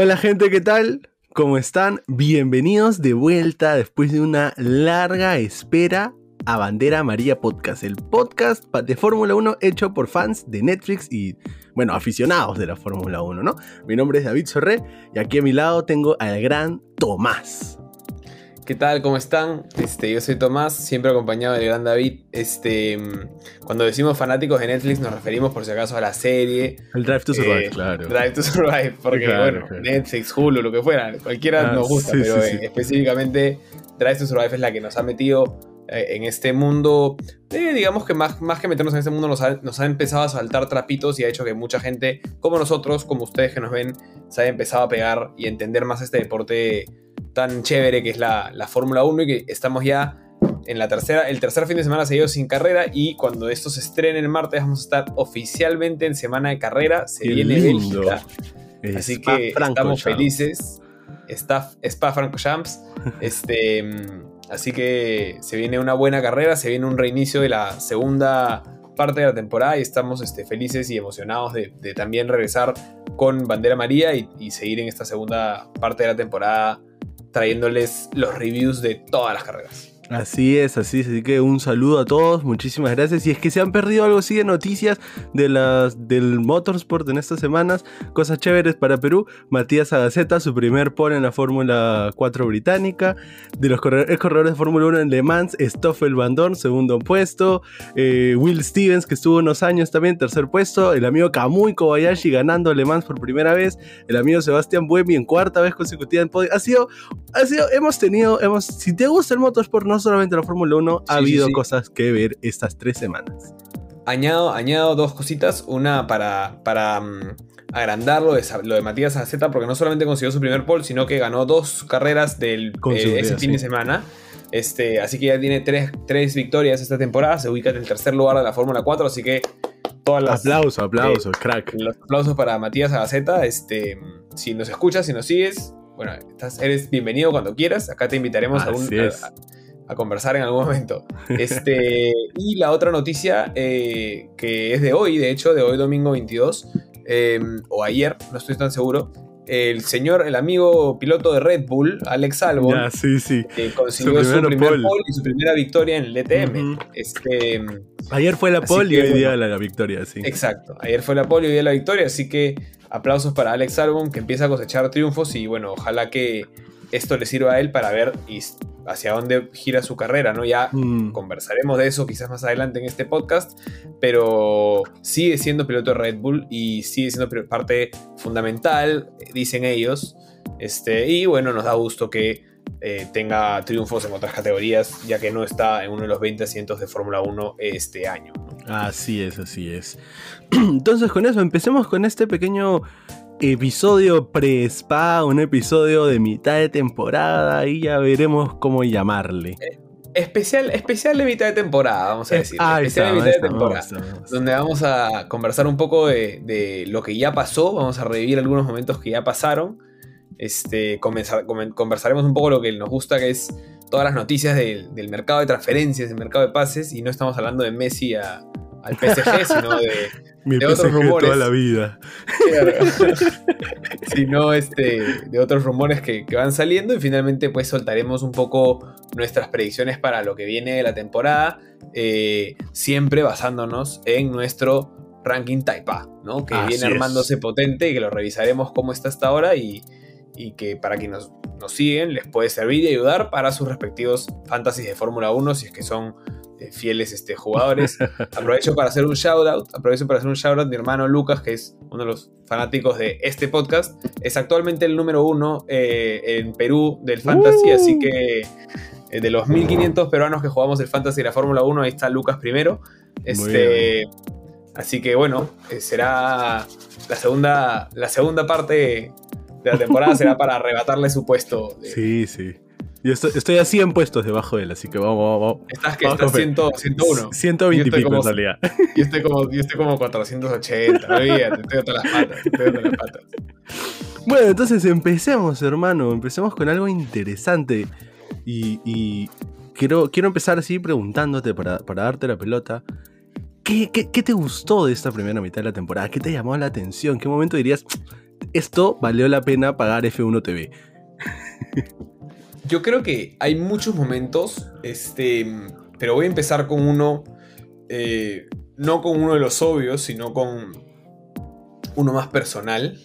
Hola gente, ¿qué tal? ¿Cómo están? Bienvenidos de vuelta después de una larga espera a Bandera María Podcast, el podcast de Fórmula 1 hecho por fans de Netflix y, bueno, aficionados de la Fórmula 1, ¿no? Mi nombre es David Sorré y aquí a mi lado tengo al gran Tomás. ¿Qué tal? ¿Cómo están? Este, yo soy Tomás, siempre acompañado del gran David. Este, cuando decimos fanáticos de Netflix nos referimos por si acaso a la serie. El Drive to Survive, eh, claro. Drive to Survive, porque bueno, Netflix, Hulu, lo que fuera, cualquiera ah, nos gusta, pero eh, específicamente Drive to Survive es la que nos ha metido eh, en este mundo, digamos que más, más que meternos en este mundo nos ha, nos ha, empezado a saltar trapitos y ha hecho que mucha gente, como nosotros, como ustedes que nos ven, se haya empezado a pegar y entender más este deporte tan chévere que es la, Fórmula 1 y que estamos ya en la tercera, el tercer fin de semana seguido sin carrera y cuando esto se estrene el martes vamos a estar oficialmente en semana de carrera, se viene Bélgica. Así que estamos felices. Está Spa Franco Champs. Este, así que se viene una buena carrera, se viene un reinicio de la segunda parte de la temporada y estamos este, felices y emocionados de, también regresar con Bandera María y, y seguir en esta segunda parte de la temporada trayéndoles los reviews de todas las carreras. Así es, así es, así que un saludo a todos, muchísimas gracias. Y es que se han perdido algo de noticias de las, del motorsport en estas semanas, cosas chéveres para Perú. Matías Agaceta, su primer pole en la Fórmula 4 británica. De los corredores, corredores de Fórmula 1 en Le Mans, Stoffel Van segundo puesto. Eh, Will Stevens, que estuvo unos años también, tercer puesto. El amigo Kamui Kobayashi ganando Le Mans por primera vez. El amigo Sebastián Buemi en cuarta vez consecutiva en podio. Ha sido, ha sido, hemos tenido, hemos, si te gusta el motorsport, no solamente la Fórmula 1, ha habido cosas que ver estas tres semanas. Añado, añado dos cositas. Una para, para um, agrandar lo de, lo de Matías Azeta, porque no solamente consiguió su primer pole, sino que ganó dos carreras del, eh, ese fin de semana. Este, así que ya tiene tres, tres, victorias esta temporada. Se ubica en el tercer lugar de la Fórmula 4. Así que todas las. Aplausos, aplausos, eh, crack. Los aplausos para Matías Agaceta. Este, si nos escuchas, si nos sigues, bueno, estás, eres bienvenido cuando quieras. Acá te invitaremos a, un, a, conversar en algún momento. Este, y la otra noticia, eh, que es de hoy, de hecho, de hoy domingo 22, em, o ayer, no estoy tan seguro. El señor, el amigo piloto de Red Bull, Alex Albon, sí, sí. que consiguió su, primer pole. y su primera victoria en el DTM. este, em, ayer fue la pole y hoy día la, victoria, sí. Exacto, ayer fue la pole y hoy día la victoria, así que aplausos para Alex Albon que empieza a cosechar triunfos y bueno, ojalá que esto le sirva a él para ver hacia dónde gira su carrera, ¿no? Ya mm. conversaremos de eso quizás más adelante en este podcast, pero sigue siendo piloto de Red Bull y sigue siendo parte fundamental, dicen ellos. Este, y bueno, nos da gusto que eh, tenga triunfos en otras categorías, ya que no está en uno de los 20 asientos de Fórmula 1 este año. Así es, así es. Entonces con eso, empecemos con este pequeño episodio pre-spa, un episodio de mitad de temporada y ya veremos cómo llamarle. Eh, especial, especial de mitad de temporada, vamos a decir. especial de mitad de temporada. donde vamos a conversar un poco de, lo que ya pasó, vamos a revivir algunos momentos que ya pasaron. Este, conversaremos un poco lo que nos gusta, que es todas las noticias del, del mercado de transferencias, del mercado de pases, y no estamos hablando de Messi a, al PSG, sino de, Mi otros rumores. toda la vida. sino este, de otros rumores que, van saliendo y finalmente pues soltaremos un poco nuestras predicciones para lo que viene de la temporada, eh, siempre basándonos en nuestro ranking Type A, ¿no? que viene armándose potente y que lo revisaremos cómo está hasta ahora y, y que para quienes nos, nos siguen les puede servir y ayudar para sus respectivos fantasies de Fórmula 1 si es que son fieles este, jugadores. Aprovecho para hacer un shout out. Aprovecho para hacer un shout out. Mi hermano Lucas, que es uno de los fanáticos de este podcast, es actualmente el número uno eh, en Perú del Fantasy. Así uh. que eh, de los 1500 peruanos que jugamos el Fantasy y la Fórmula 1, ahí está Lucas primero. Este, así que bueno, eh, será la segunda, la segunda parte de la temporada será para arrebatarle su puesto. sí, sí. Yo estoy, a 100 puestos debajo de él, así que vamos, vamos. Estás que estás 101. 120 y pico en realidad. Yo estoy como, yo estoy como 480, olvídate, estoy todas las patas, estoy las patas. Bueno, entonces empecemos, hermano. Empecemos con algo interesante. Y, quiero, quiero empezar así preguntándote para, para darte la pelota. ¿Qué, ¿Qué, qué, te gustó de esta primera mitad de la temporada? ¿Qué te llamó la atención? ¿Qué momento dirías, esto valió la pena pagar F1 TV. Yo creo que hay muchos momentos, este, pero voy a empezar con uno, eh, no con uno de los obvios, sino con uno más personal,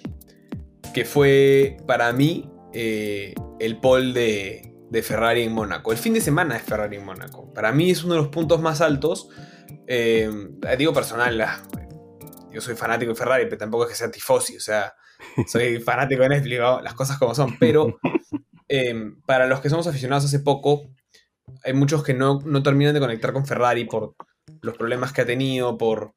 que fue para mí eh, el pole de, de, Ferrari en Mónaco. El fin de semana es Ferrari en Mónaco. Para mí es uno de los puntos más altos. Eh, digo personal, yo soy fanático de Ferrari, pero tampoco es que sea tifosi, o sea, soy fanático de Netflix, las cosas como son, pero Em, para los que somos aficionados hace poco, hay muchos que no, terminan de conectar con Ferrari por los problemas que ha tenido, por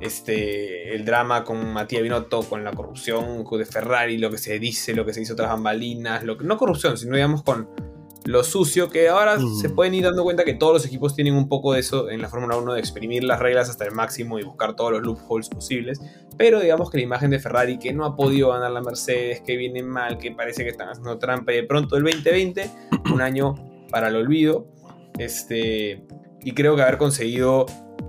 este, el drama con Matías Binotto, con la corrupción de Ferrari, lo que se dice, lo que se hizo tras bambalinas, lo que, no corrupción, sino digamos con lo sucio, que ahora se pueden ir dando cuenta que todos los equipos tienen un poco de eso en la Fórmula 1, de exprimir las reglas hasta el máximo y buscar todos los loopholes posibles. Pero digamos que la imagen de Ferrari que no ha podido ganar la Mercedes, que viene mal, que parece que están haciendo trampa y de pronto el 2020, un año para el olvido. Este, y creo que haber conseguido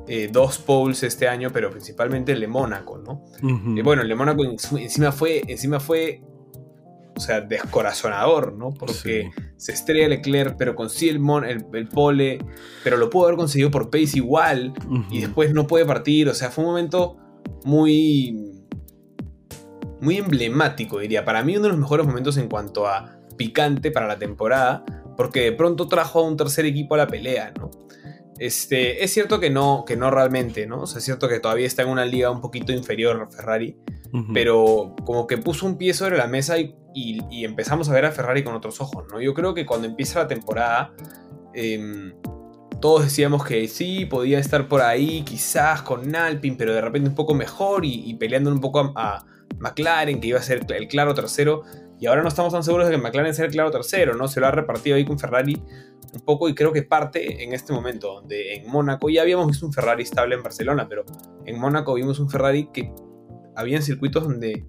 eh, dos poles este año, pero principalmente el de Mónaco, ¿no? y bueno, el de Mónaco encima fue, encima fue o sea, descorazonador, ¿no? Porque se estrella Leclerc, pero consigue el, el, pole, pero lo pudo haber conseguido por pace igual, y después no puede partir, o sea, fue un momento muy... Muy emblemático, diría. Para mí uno de los mejores momentos en cuanto a picante para la temporada, porque de pronto trajo a un tercer equipo a la pelea, ¿no? Este, es cierto que no, que no realmente, ¿no? O sea, es cierto que todavía está en una liga un poquito inferior pero como que puso un pie sobre la mesa y, empezamos a ver a Ferrari con otros ojos, ¿no? Yo creo que cuando empieza la temporada, em, todos decíamos que sí, podía estar por ahí, quizás con Alpine, pero de repente un poco mejor y, peleando un poco a, McLaren, que iba a ser el claro tercero. Y ahora no estamos tan seguros de que McLaren sea el claro tercero, ¿no? Se lo ha repartido ahí con Ferrari un poco y creo que parte en este momento, donde en Mónaco ya habíamos visto un Ferrari estable en Barcelona, pero en Mónaco vimos un Ferrari que había circuitos donde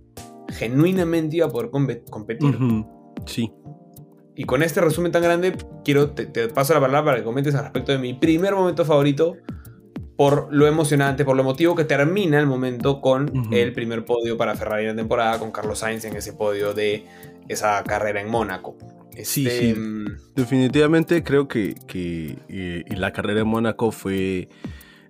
genuinamente iba a poder competir. Sí. Y con este resumen tan grande, quiero te, paso la palabra para que comentes al respecto de mi primer momento favorito, por lo emocionante, por lo emotivo que termina el momento con el primer podio para Ferrari en la temporada, con Carlos Sainz en ese podio de esa carrera en Mónaco. Sí, sí. Este, mm, Definitivamente creo que, que eh, la carrera en Mónaco fue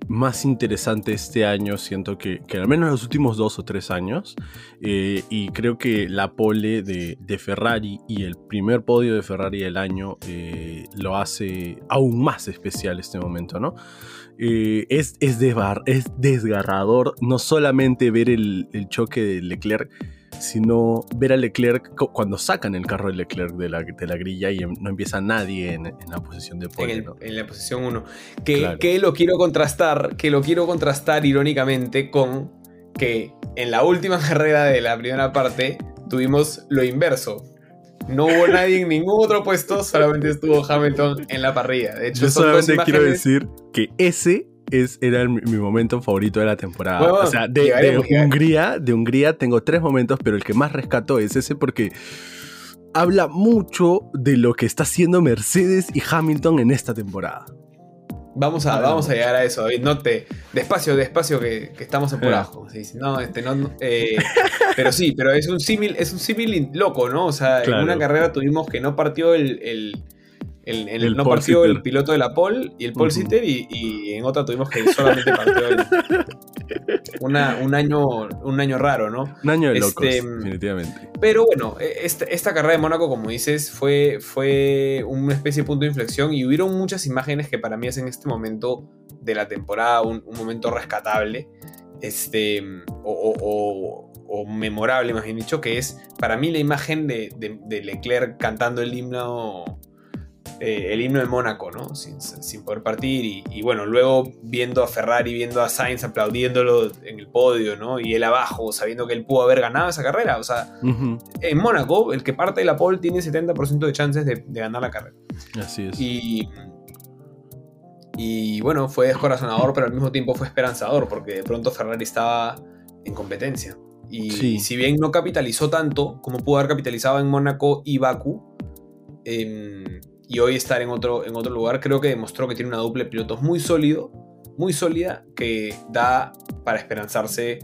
más interesante este año, siento que, que al menos los últimos dos o tres años. Eh, y creo que la pole de, Ferrari y el primer podio de Ferrari del año eh, lo hace aún más especial este momento, ¿no? Eh, es, es, es, desgarrador no solamente ver el, el choque de Leclerc, sino ver a Leclerc cuando sacan el carro de Leclerc de la, de la grilla y em, no empieza nadie en, la posición de pole. En, la posición 1. Que, que, lo quiero contrastar, que lo quiero contrastar irónicamente con que en la última carrera de la primera parte tuvimos lo inverso. No hubo nadie en ningún otro puesto, solamente estuvo Hamilton en la parrilla. De hecho, Yo solamente quiero decir que ese es, era mi, momento favorito de la temporada. o sea, de, Hungría, de Hungría tengo tres momentos, pero el que más rescato es ese porque habla mucho de lo que está haciendo Mercedes y Hamilton en esta temporada. Vamos a, vamos a llegar a eso, David. No te. Despacio, despacio, que, estamos apurados. No, este, no, eh, pero sí, pero es un símil, es un símil loco, ¿no? O sea, en una carrera tuvimos que no partió el el, no partió el piloto de la pole y el pole sitter y, en otra tuvimos que solamente partió el, un, año, un año raro, ¿no? Un año de locos, este, definitivamente. Pero bueno, e, esta, carrera de Mónaco, como dices, fue, fue una especie de punto de inflexión y hubieron muchas imágenes que para mí hacen este momento de la temporada un, momento rescatable este, o, memorable, más bien dicho, que es para mí la imagen de, de Leclerc cantando el himno eh, el himno de Mónaco, ¿no? Sin, poder partir. Y, bueno, luego viendo a Ferrari, viendo a Sainz aplaudiéndolo en el podio, ¿no? Y él abajo, sabiendo que él pudo haber ganado esa carrera. O sea, en Mónaco, el que parte de la pole tiene 70% de chances de, ganar la carrera. Así es. Y, y bueno, fue descorazonador, pero al mismo tiempo fue esperanzador, porque de pronto Ferrari estaba en competencia. Y si bien no capitalizó tanto como pudo haber capitalizado en Mónaco y Baku, eh, y hoy estar en otro, en otro lugar, creo que demostró que tiene una dupla de pilotos muy sólido, muy sólida, que da para esperanzarse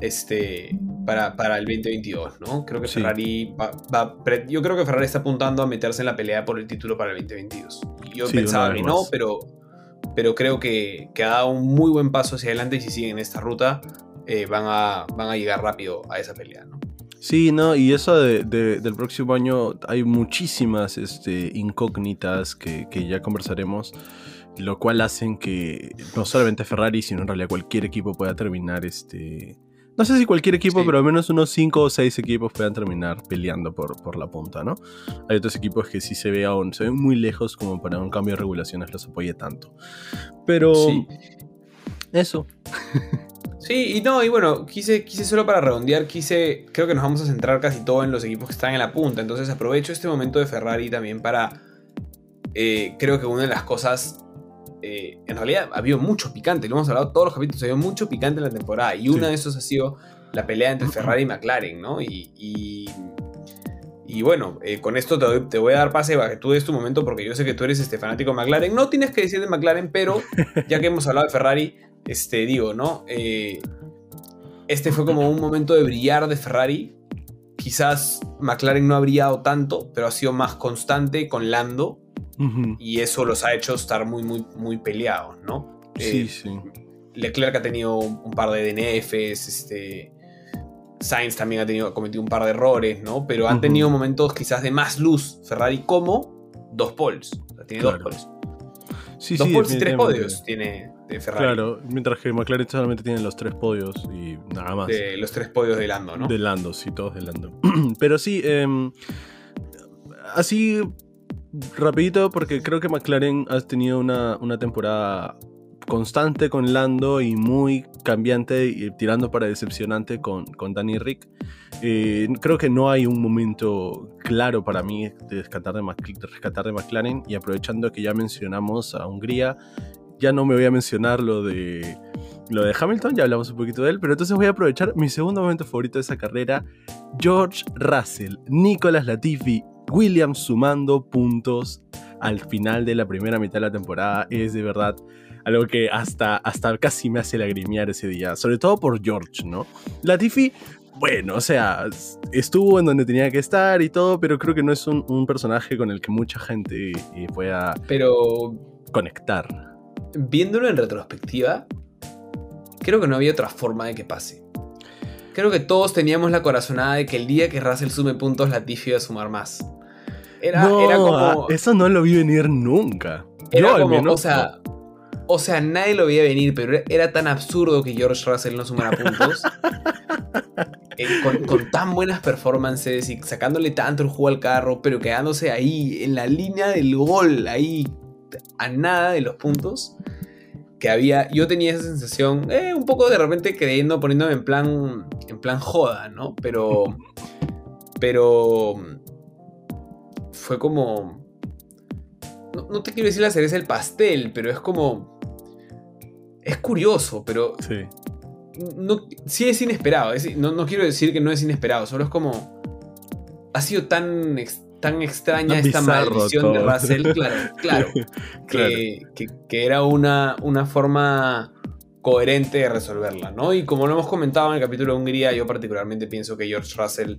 este, para, para, el 2022, ¿no? Creo que Ferrari va, Yo creo que Ferrari está apuntando a meterse en la pelea por el título para el 2022. Yo pensaba que no, pero, pero creo que, que, ha dado un muy buen paso hacia adelante y si siguen esta ruta eh, van, a, van a llegar rápido a esa pelea, ¿no? Sí, no, y eso de, del próximo año hay muchísimas este, incógnitas que, que ya conversaremos lo cual hacen que no solamente Ferrari, sino en realidad cualquier equipo pueda terminar este... No sé si cualquier equipo, pero al menos unos 5 o 6 equipos puedan terminar peleando por, por la punta, ¿no? Hay otros equipos que sí se ve aún, se ven muy lejos como para un cambio de regulaciones los apoye tanto. Pero... Eso. Sí, y no, y bueno, quise, quise solo para redondear, quise, creo que nos vamos a centrar casi todo en los equipos que están en la punta, entonces aprovecho este momento de Ferrari también para, eh, creo que una de las cosas eh, en realidad ha habido mucho picante, lo hemos hablado todos los capítulos, ha habido mucho picante en la temporada y una de esos ha sido la pelea entre Ferrari y McLaren, ¿no? Y, y, bueno, eh, con esto te, voy a dar pase para que tú des tu momento porque yo sé que tú eres este fanático de McLaren. No tienes que decir de McLaren, pero ya que hemos hablado de Ferrari, este, digo, ¿no? Eh, este fue como un momento de brillar de Ferrari. Quizás McLaren no ha brillado tanto, pero ha sido más constante con Lando y eso los ha hecho estar muy, muy, muy peleados, ¿no? Sí, eh, sí. Leclerc ha tenido un par de DNFs, este, Sainz también ha, tenido, cometido un par de errores, ¿no? Pero han tenido momentos quizás de más luz Ferrari como dos poles. tiene dos poles. Sí, dos poles y tres podios tiene Ferrari. Claro, mientras que McLaren solamente tiene los tres podios y nada más. De los tres podios de Lando, ¿no? De Lando, sí, todos de Lando. Pero sí, eh, así rapidito porque creo que McLaren ha tenido una, temporada constante con Lando y muy cambiante y tirando para decepcionante con, con Danny Rick. Eh, creo que no hay un momento claro para mí de rescatar de, rescatar de McLaren y aprovechando que ya mencionamos a Hungría, ya no me voy a mencionar lo de lo de Hamilton, ya hablamos un poquito de él, pero entonces voy a aprovechar mi segundo momento favorito de esa carrera, George Russell, Nicolas Latifi Williams sumando puntos al final de la primera mitad de la temporada es de verdad algo que hasta, hasta casi me hace lagrimear ese día, sobre todo por George, ¿no? Latifi, bueno, o sea, estuvo en donde tenía que estar y todo, pero creo que no es un, personaje con el que mucha gente eh, pueda pero, conectar. Viéndolo en retrospectiva, creo que no había otra forma de que pase. Creo que todos teníamos la corazonada de que el día que Russell sume puntos, Latifi iba a sumar más. Era, como. Ah, eso no lo vi venir nunca. Era como, o sea, o sea, nadie lo veía venir, pero era tan absurdo que George Russell no sumara puntos. Eh, con, tan buenas performances y sacándole tanto el juego al carro, pero quedándose ahí en la línea del gol, ahí a nada de los puntos. Que había, yo tenía esa sensación, eh, un poco de repente creyendo, poniéndome en plan, en plan joda, ¿no? Pero, pero fue como... No, te quiero decir la cereza del pastel, pero es como... Es curioso, pero... Sí. No, sí es inesperado. no, quiero decir que no es inesperado, solo es como... Ha sido tan, tan extraña esta maldición de Russell, claro, claro, que, que, era una, una forma coherente de resolverla, ¿no? Y como lo hemos comentado en el capítulo de Hungría, yo particularmente pienso que George Russell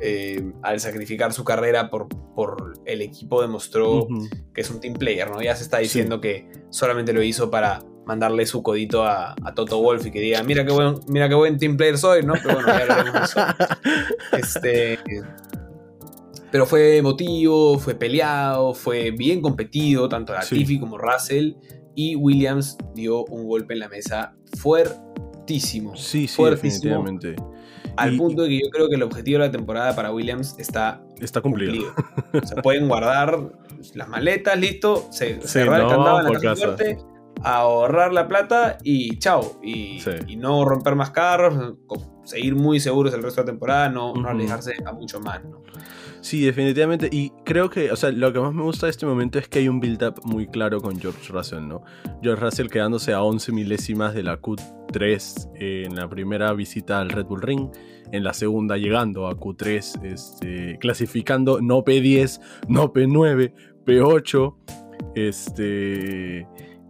eh, al sacrificar su carrera por, por el equipo demostró que es un team player, ¿no? Ya se está diciendo que solamente lo hizo para mandarle su codito a, Toto Wolf y que diga, mira qué buen, mira qué buen team player soy, ¿no? Pero bueno, ya eso. Este, pero fue emotivo, fue peleado, fue bien competido, tanto Latifi como Russell. Y Williams dio un golpe en la mesa fuertísimo. Sí, sí, definitivamente. Al punto de que yo creo que el objetivo de la temporada para Williams está, está cumplido. o sea, pueden guardar las maletas, listo, se, cerrar el candado en la casa fuerte, ahorrar la plata y chao. Y, no romper más carros, seguir muy seguros el resto de la temporada, no, no alejarse a mucho más. ¿no? Sí, definitivamente. Y creo que, o sea, lo que más me gusta de este momento es que hay un build-up muy claro con George Russell, ¿no? George Russell quedándose a 11 milésimas de la Q3 en la primera visita al Red Bull Ring, en la segunda llegando a Q3, este, clasificando no P10, no P9, P8, este...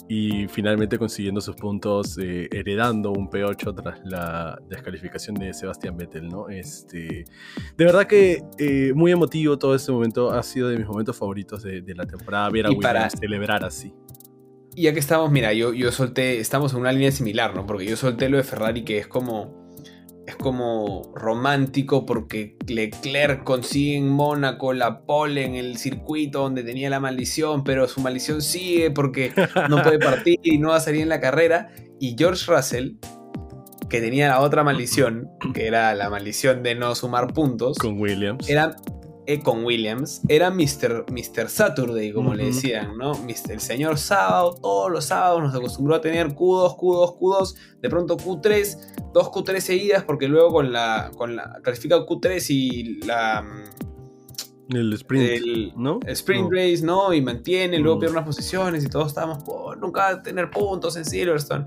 y finalmente consiguiendo sus puntos, eh, heredando un P8 tras la descalificación de Sebastián Vettel, ¿no? Este, de verdad que eh, muy emotivo todo este momento, ha sido de mis momentos favoritos de, la temporada, ver a Williams celebrar así. Y ya que estamos, mira, yo, yo solté, estamos en una línea similar, ¿no? Porque yo solté lo de Ferrari que es como es como romántico porque Leclerc consigue en Mónaco la pole en el circuito donde tenía la maldición, pero su maldición sigue porque no puede partir y no va a salir en la carrera. Y George Russell, que tenía la otra maldición, que era la maldición de no sumar puntos, con Williams, era con Williams, era Mr. Mr. Saturday, como le decían, ¿no? el señor sábado, todos los sábados nos acostumbró a tener Q2, Q2, Q2, de pronto Q3, dos Q3 seguidas, porque luego con la, con la clasifica Q3 y la... Mm, el sprint, ¿no? sprint race, ¿no? Y mantiene, luego pierde unas posiciones y todos estábamos, por nunca va a tener puntos en Silverstone.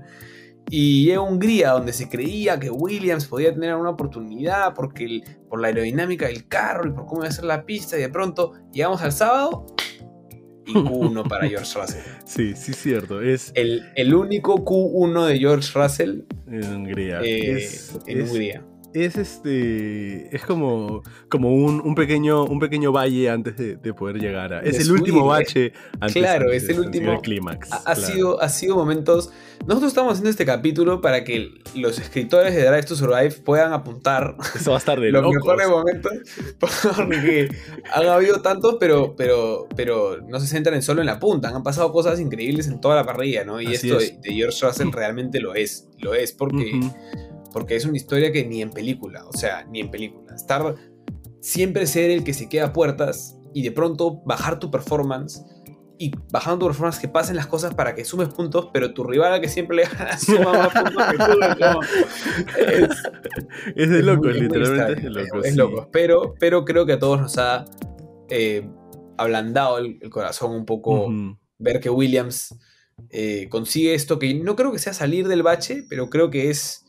Y llega Hungría, donde se creía que Williams podía tener una oportunidad porque por la aerodinámica del carro y por cómo iba a ser la pista. Y de pronto llegamos al sábado y Q1 para George Russell. Sí, sí, cierto. Es el, el único Q1 de George Russell en Hungría. Eh, en Hungría es este es como, como un, pequeño, un pequeño valle antes de, poder llegar a. Es el último bache antes Claro, es el último. clímax. Ha, sido, ha sido momentos. Nosotros estamos haciendo este capítulo para que los escritores de Drive to Survive puedan apuntar. Eso va a estar de Los mejores momentos. Porque han habido tantos, pero, pero, pero no se centran en solo en la punta. Han pasado cosas increíbles en toda la parrilla, ¿no? Y esto de, George Russell realmente lo es. Lo es porque porque es una historia que ni en película, o sea, ni en película. Estar siempre ser el que se queda a puertas y de pronto bajar tu performance y bajando tu performance que pasen las cosas para que sumes puntos, pero tu rival a que siempre le gana suma más puntos que tú. es, de loco, literalmente es de loco. Es, loco, pero, pero creo que a todos nos ha eh, ablandado el, corazón un poco ver que Williams eh, consigue esto, que no creo que sea salir del bache, pero creo que es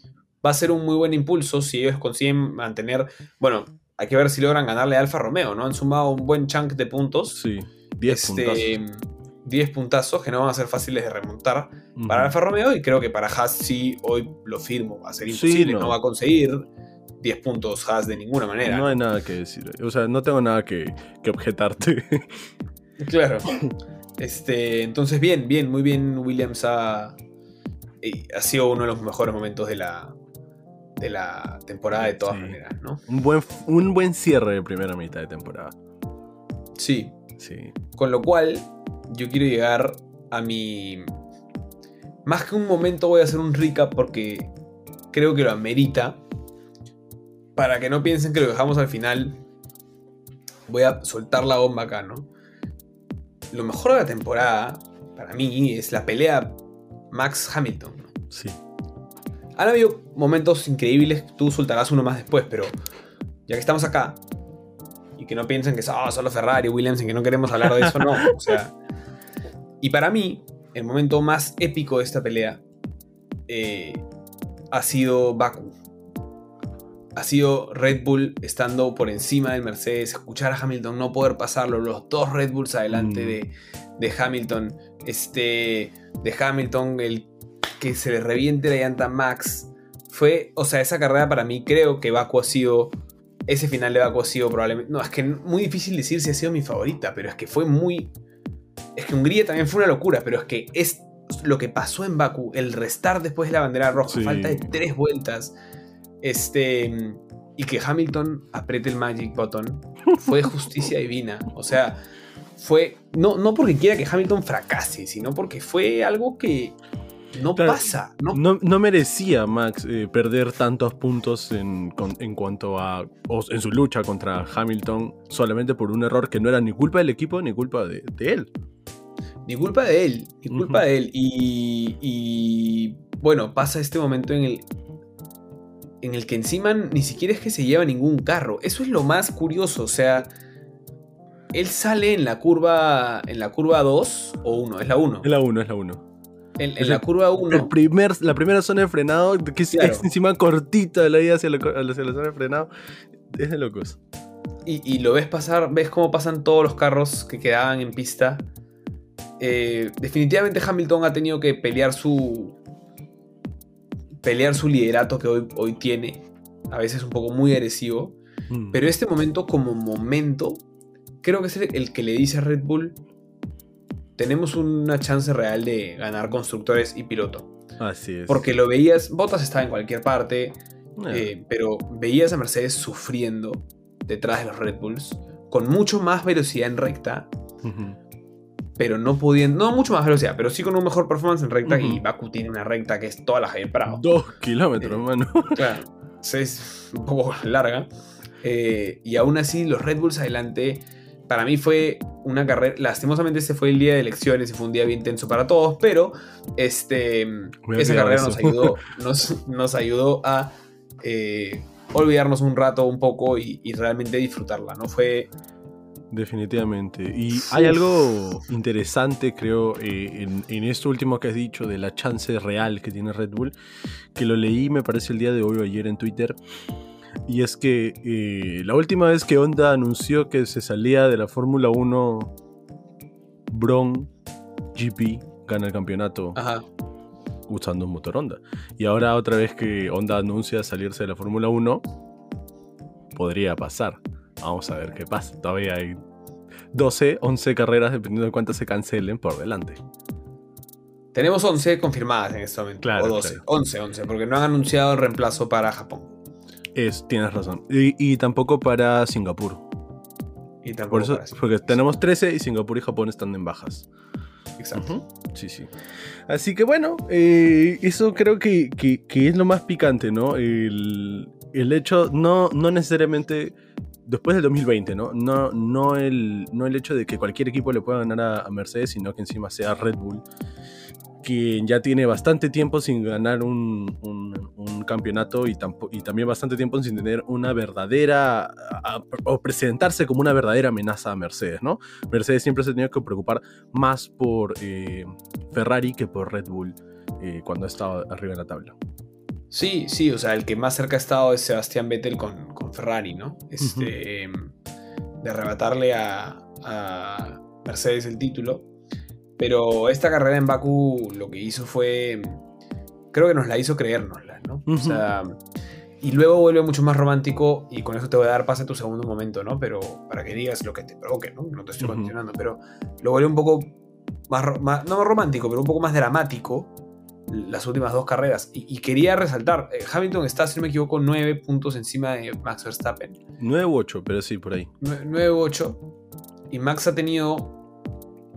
va a ser un muy buen impulso si ellos consiguen mantener. Bueno, hay que ver si logran ganarle a Alfa Romeo, ¿no? Han sumado un buen chunk de puntos. Sí, 10 este, puntazos. 10 puntazos que no van a ser fáciles de remontar para Alfa Romeo y creo que para Haas sí hoy lo firmo, va a ser imposible, no. va a conseguir 10 puntos Haas de ninguna manera. No hay nada que decir, o sea, no tengo nada que, que objetarte. claro. Este, entonces bien, bien, muy bien Williams ha, ha sido uno de los mejores momentos de la, de la temporada de todas maneras, ¿no? Un buen, un buen cierre de primera mitad de temporada. Sí. Sí. Con lo cual, yo quiero llegar a mi. Más que un momento, voy a hacer un recap porque creo que lo amerita. Para que no piensen que lo dejamos al final, voy a soltar la bomba acá, ¿no? Lo mejor de la temporada, para mí, es la pelea Max Hamilton. Sí. Han habido momentos increíbles, tú soltarás uno más después, pero ya que estamos acá, y que no piensen que oh, solo Ferrari, Williams, y que no queremos hablar de eso, no. O sea, y para mí, el momento más épico de esta pelea eh, ha sido Baku. Ha sido Red Bull estando por encima del Mercedes, escuchar a Hamilton no poder pasarlo, los dos Red Bulls adelante mm. de, de, Hamilton, este, de Hamilton, el que se le reviente la llanta Max. Fue, o sea, esa carrera para mí creo que Baku ha sido, ese final de Baku ha sido probablemente, no, es que muy difícil decir si ha sido mi favorita, pero es que fue muy, es que Hungría también fue una locura, pero es que es lo que pasó en Baku, el restar después de la bandera roja, falta de tres vueltas, este, y que Hamilton apriete el magic button, fue justicia divina, o sea, fue, no, no porque quiera que Hamilton fracase, sino porque fue algo que no pasa. No, no, merecía Max eh, perder tantos puntos en, cuanto a. en su lucha contra Hamilton solamente por un error que no era ni culpa del equipo ni culpa de, él. Ni culpa de él, ni culpa de él. Y, y, bueno, pasa este momento en el. En el que encima ni siquiera es que se lleva ningún carro. Eso es lo más curioso. O sea. Él sale en la curva. En la curva 2 o 1. Es la 1. Es la 1, es la 1. En, la curva 1. primer, la primera zona de frenado, que es, encima cortita de la ida hacia la, zona de frenado. Es de locos. Y, lo ves pasar, ves cómo pasan todos los carros que quedaban en pista. eh, definitivamente Hamilton ha tenido que pelear su. pelear su liderato que hoy, hoy tiene. A veces un poco muy agresivo. Mm. Pero este momento, como momento, creo que es el, que le dice a Red Bull: tenemos una chance real de ganar constructores y piloto. Así es. Porque lo veías, Bottas estaba en cualquier parte, eh, pero veías a Mercedes sufriendo detrás de los Red Bulls, con mucho más velocidad en recta, pero no pudiendo, no mucho más velocidad, pero sí con un mejor performance en recta, y Baku tiene una recta que es toda la Javier Prado. Dos kilómetros, eh, mano. Claro, es un poco larga. Eh, y aún así, los Red Bulls adelante, para mí fue una carrera. Lastimosamente, este fue el día de elecciones y fue un día bien tenso para todos, pero este, esa carrera nos ayudó, nos, ayudó a eh, olvidarnos un rato, un poco y, realmente disfrutarla, ¿no? Fue. Definitivamente. Y hay algo interesante, creo, eh, en, esto último que has dicho de la chance real que tiene Red Bull, que lo leí, me parece, el día de hoy o ayer en Twitter. Y es que eh, la última vez que Honda anunció que se salía de la Fórmula 1, Bron GP gana el campeonato usando un motor Honda. Y ahora otra vez que Honda anuncia salirse de la Fórmula 1, podría pasar. Vamos a ver qué pasa. Todavía hay 12, 11 carreras, dependiendo de cuántas se cancelen, por delante. Tenemos 11 confirmadas en este momento. Claro, o 12. 11, 11, porque no han anunciado el reemplazo para Japón. Es, tienes razón. Y, tampoco para Singapur. Y tampoco Por eso, Porque tenemos 13 y Singapur y Japón están en bajas. Exacto. Sí, sí. Así que bueno, eh, eso creo que, es lo más picante, ¿no? El, hecho, no, no necesariamente después del 2020, ¿no? No, no, el, no el hecho de que cualquier equipo le pueda ganar a, a Mercedes, sino que encima sea Red Bull quien ya tiene bastante tiempo sin ganar un, campeonato y, y, también bastante tiempo sin tener una verdadera, o presentarse como una verdadera amenaza a Mercedes, ¿no? Mercedes siempre se ha tenido que preocupar más por eh, Ferrari que por Red Bull eh, cuando ha estado arriba en la tabla. Sí, sí, o sea, el que más cerca ha estado es Sebastián Vettel con, Ferrari, ¿no? Este, De arrebatarle a, a Mercedes el título. Pero esta carrera en Baku lo que hizo fue. Creo que nos la hizo creérnosla, ¿no? O sea. Y luego vuelve mucho más romántico, y con eso te voy a dar pase a tu segundo momento, ¿no? Pero para que digas lo que te provoque, ¿no? No te estoy uh pero lo vuelve un poco más, más, no romántico, pero un poco más dramático las últimas dos carreras. Y, quería resaltar, eh, Hamilton está, si no me equivoco, nueve puntos encima de Max Verstappen. Nueve u ocho, pero sí, por ahí. Nueve u ocho. Y Max ha tenido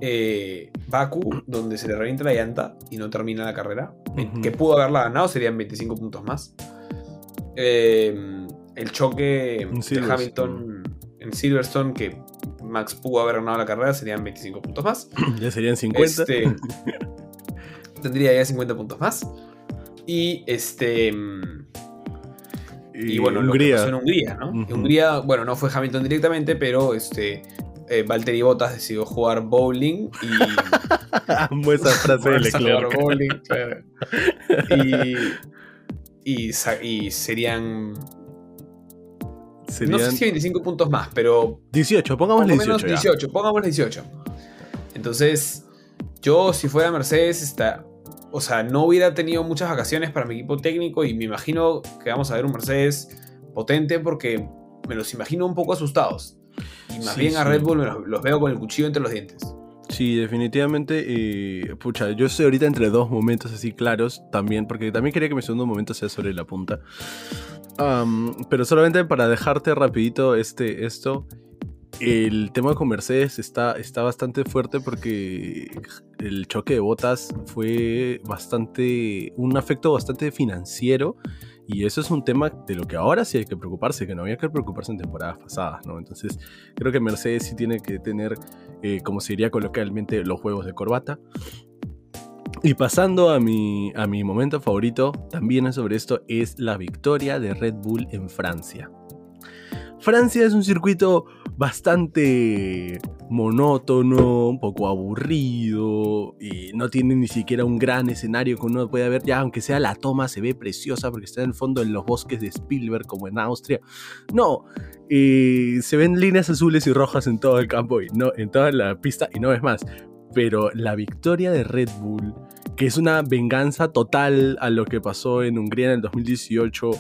eh, Baku, donde se le revienta la llanta y no termina la carrera, que pudo haberla ganado, serían 25 puntos más. Eh, el choque de Hamilton en Silverstone, que Max pudo haber ganado la carrera, serían 25 puntos más. Ya serían 50. Este, tendría ya 50 puntos más. Y este. Y, bueno, Hungría. lo que pasó en Hungría, ¿no? Hungría, bueno, no fue Hamilton directamente, pero este eh, Valtteri Bottas decidió jugar bowling y. Amo esa frase de Leclerc. Bowling, claro. y, y, serían. No sé si 25 puntos más, pero. 18, pongámosle 18. 18, pongámosle 18. Entonces, yo si fuera Mercedes, está, o sea, no hubiera tenido muchas vacaciones para mi equipo técnico y me imagino que vamos a ver un Mercedes potente porque me los imagino un poco asustados. Y más bien a Red Bull los, veo con el cuchillo entre los dientes. Sí, definitivamente. Eh, pucha, yo estoy ahorita entre dos momentos así claros también, porque también quería que mi segundo momento sea sobre la punta. pero solamente para dejarte rapidito este, esto, el tema con Mercedes está, está bastante fuerte porque el choque de botas fue bastante, un efecto bastante financiero y eso es un tema de lo que ahora sí hay que preocuparse, que no había que preocuparse en temporadas pasadas, ¿no? Entonces, creo que Mercedes sí tiene que tener, eh, como se diría coloquialmente, los juegos de corbata. Y pasando a mi, a mi momento favorito, también sobre esto, es la victoria de Red Bull en Francia. Francia es un circuito bastante monótono, un poco aburrido, y no tiene ni siquiera un gran escenario que uno pueda ver, ya aunque sea la toma se ve preciosa porque está en el fondo en los bosques de Spielberg como en Austria. No, se ven líneas azules y rojas en todo el campo y no en toda la pista y no es más. pero la victoria de Red Bull que es una venganza total a lo que pasó en Hungría en el 2018,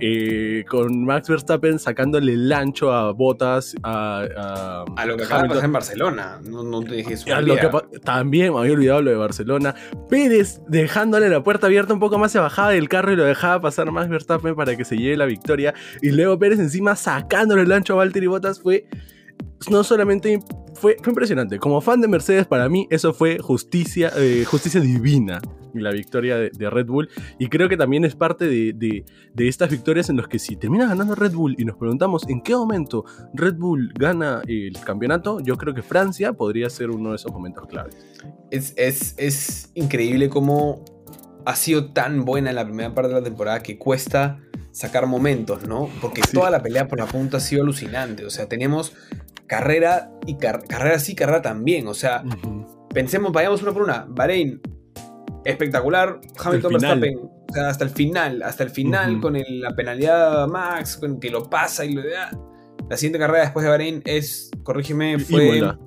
eh, con Max Verstappen sacándole el ancho a Botas, a, a, lo que acaba de pasar en Barcelona. No, te dije eso. también me había olvidado lo de Barcelona. Pérez dejándole la puerta abierta un poco más, se bajaba del carro y lo dejaba pasar Max Verstappen para que se lleve la victoria. Y luego Pérez encima sacándole el ancho a Valtteri Botas fue no solamente fue, fue, impresionante. Como fan de Mercedes, para mí eso fue justicia, eh, justicia divina. La victoria de, Red Bull. Y creo que también es parte de, de, estas victorias en las que si termina ganando Red Bull y nos preguntamos en qué momento Red Bull gana el campeonato, yo creo que Francia podría ser uno de esos momentos claves. Es, es, es increíble cómo ha sido tan buena en la primera parte de la temporada que cuesta sacar momentos, ¿no? Porque toda la pelea por la punta ha sido alucinante. O sea, teníamos carrera y carrera sí, carrera también. O sea, pensemos, vayamos una por una. Bahrein, espectacular. Hamilton Verstappen, o sea, hasta el final, hasta el final con la penalidad Max, con que lo pasa y lo da. La siguiente carrera después de Bahrein es, corrígeme, fue. Imola.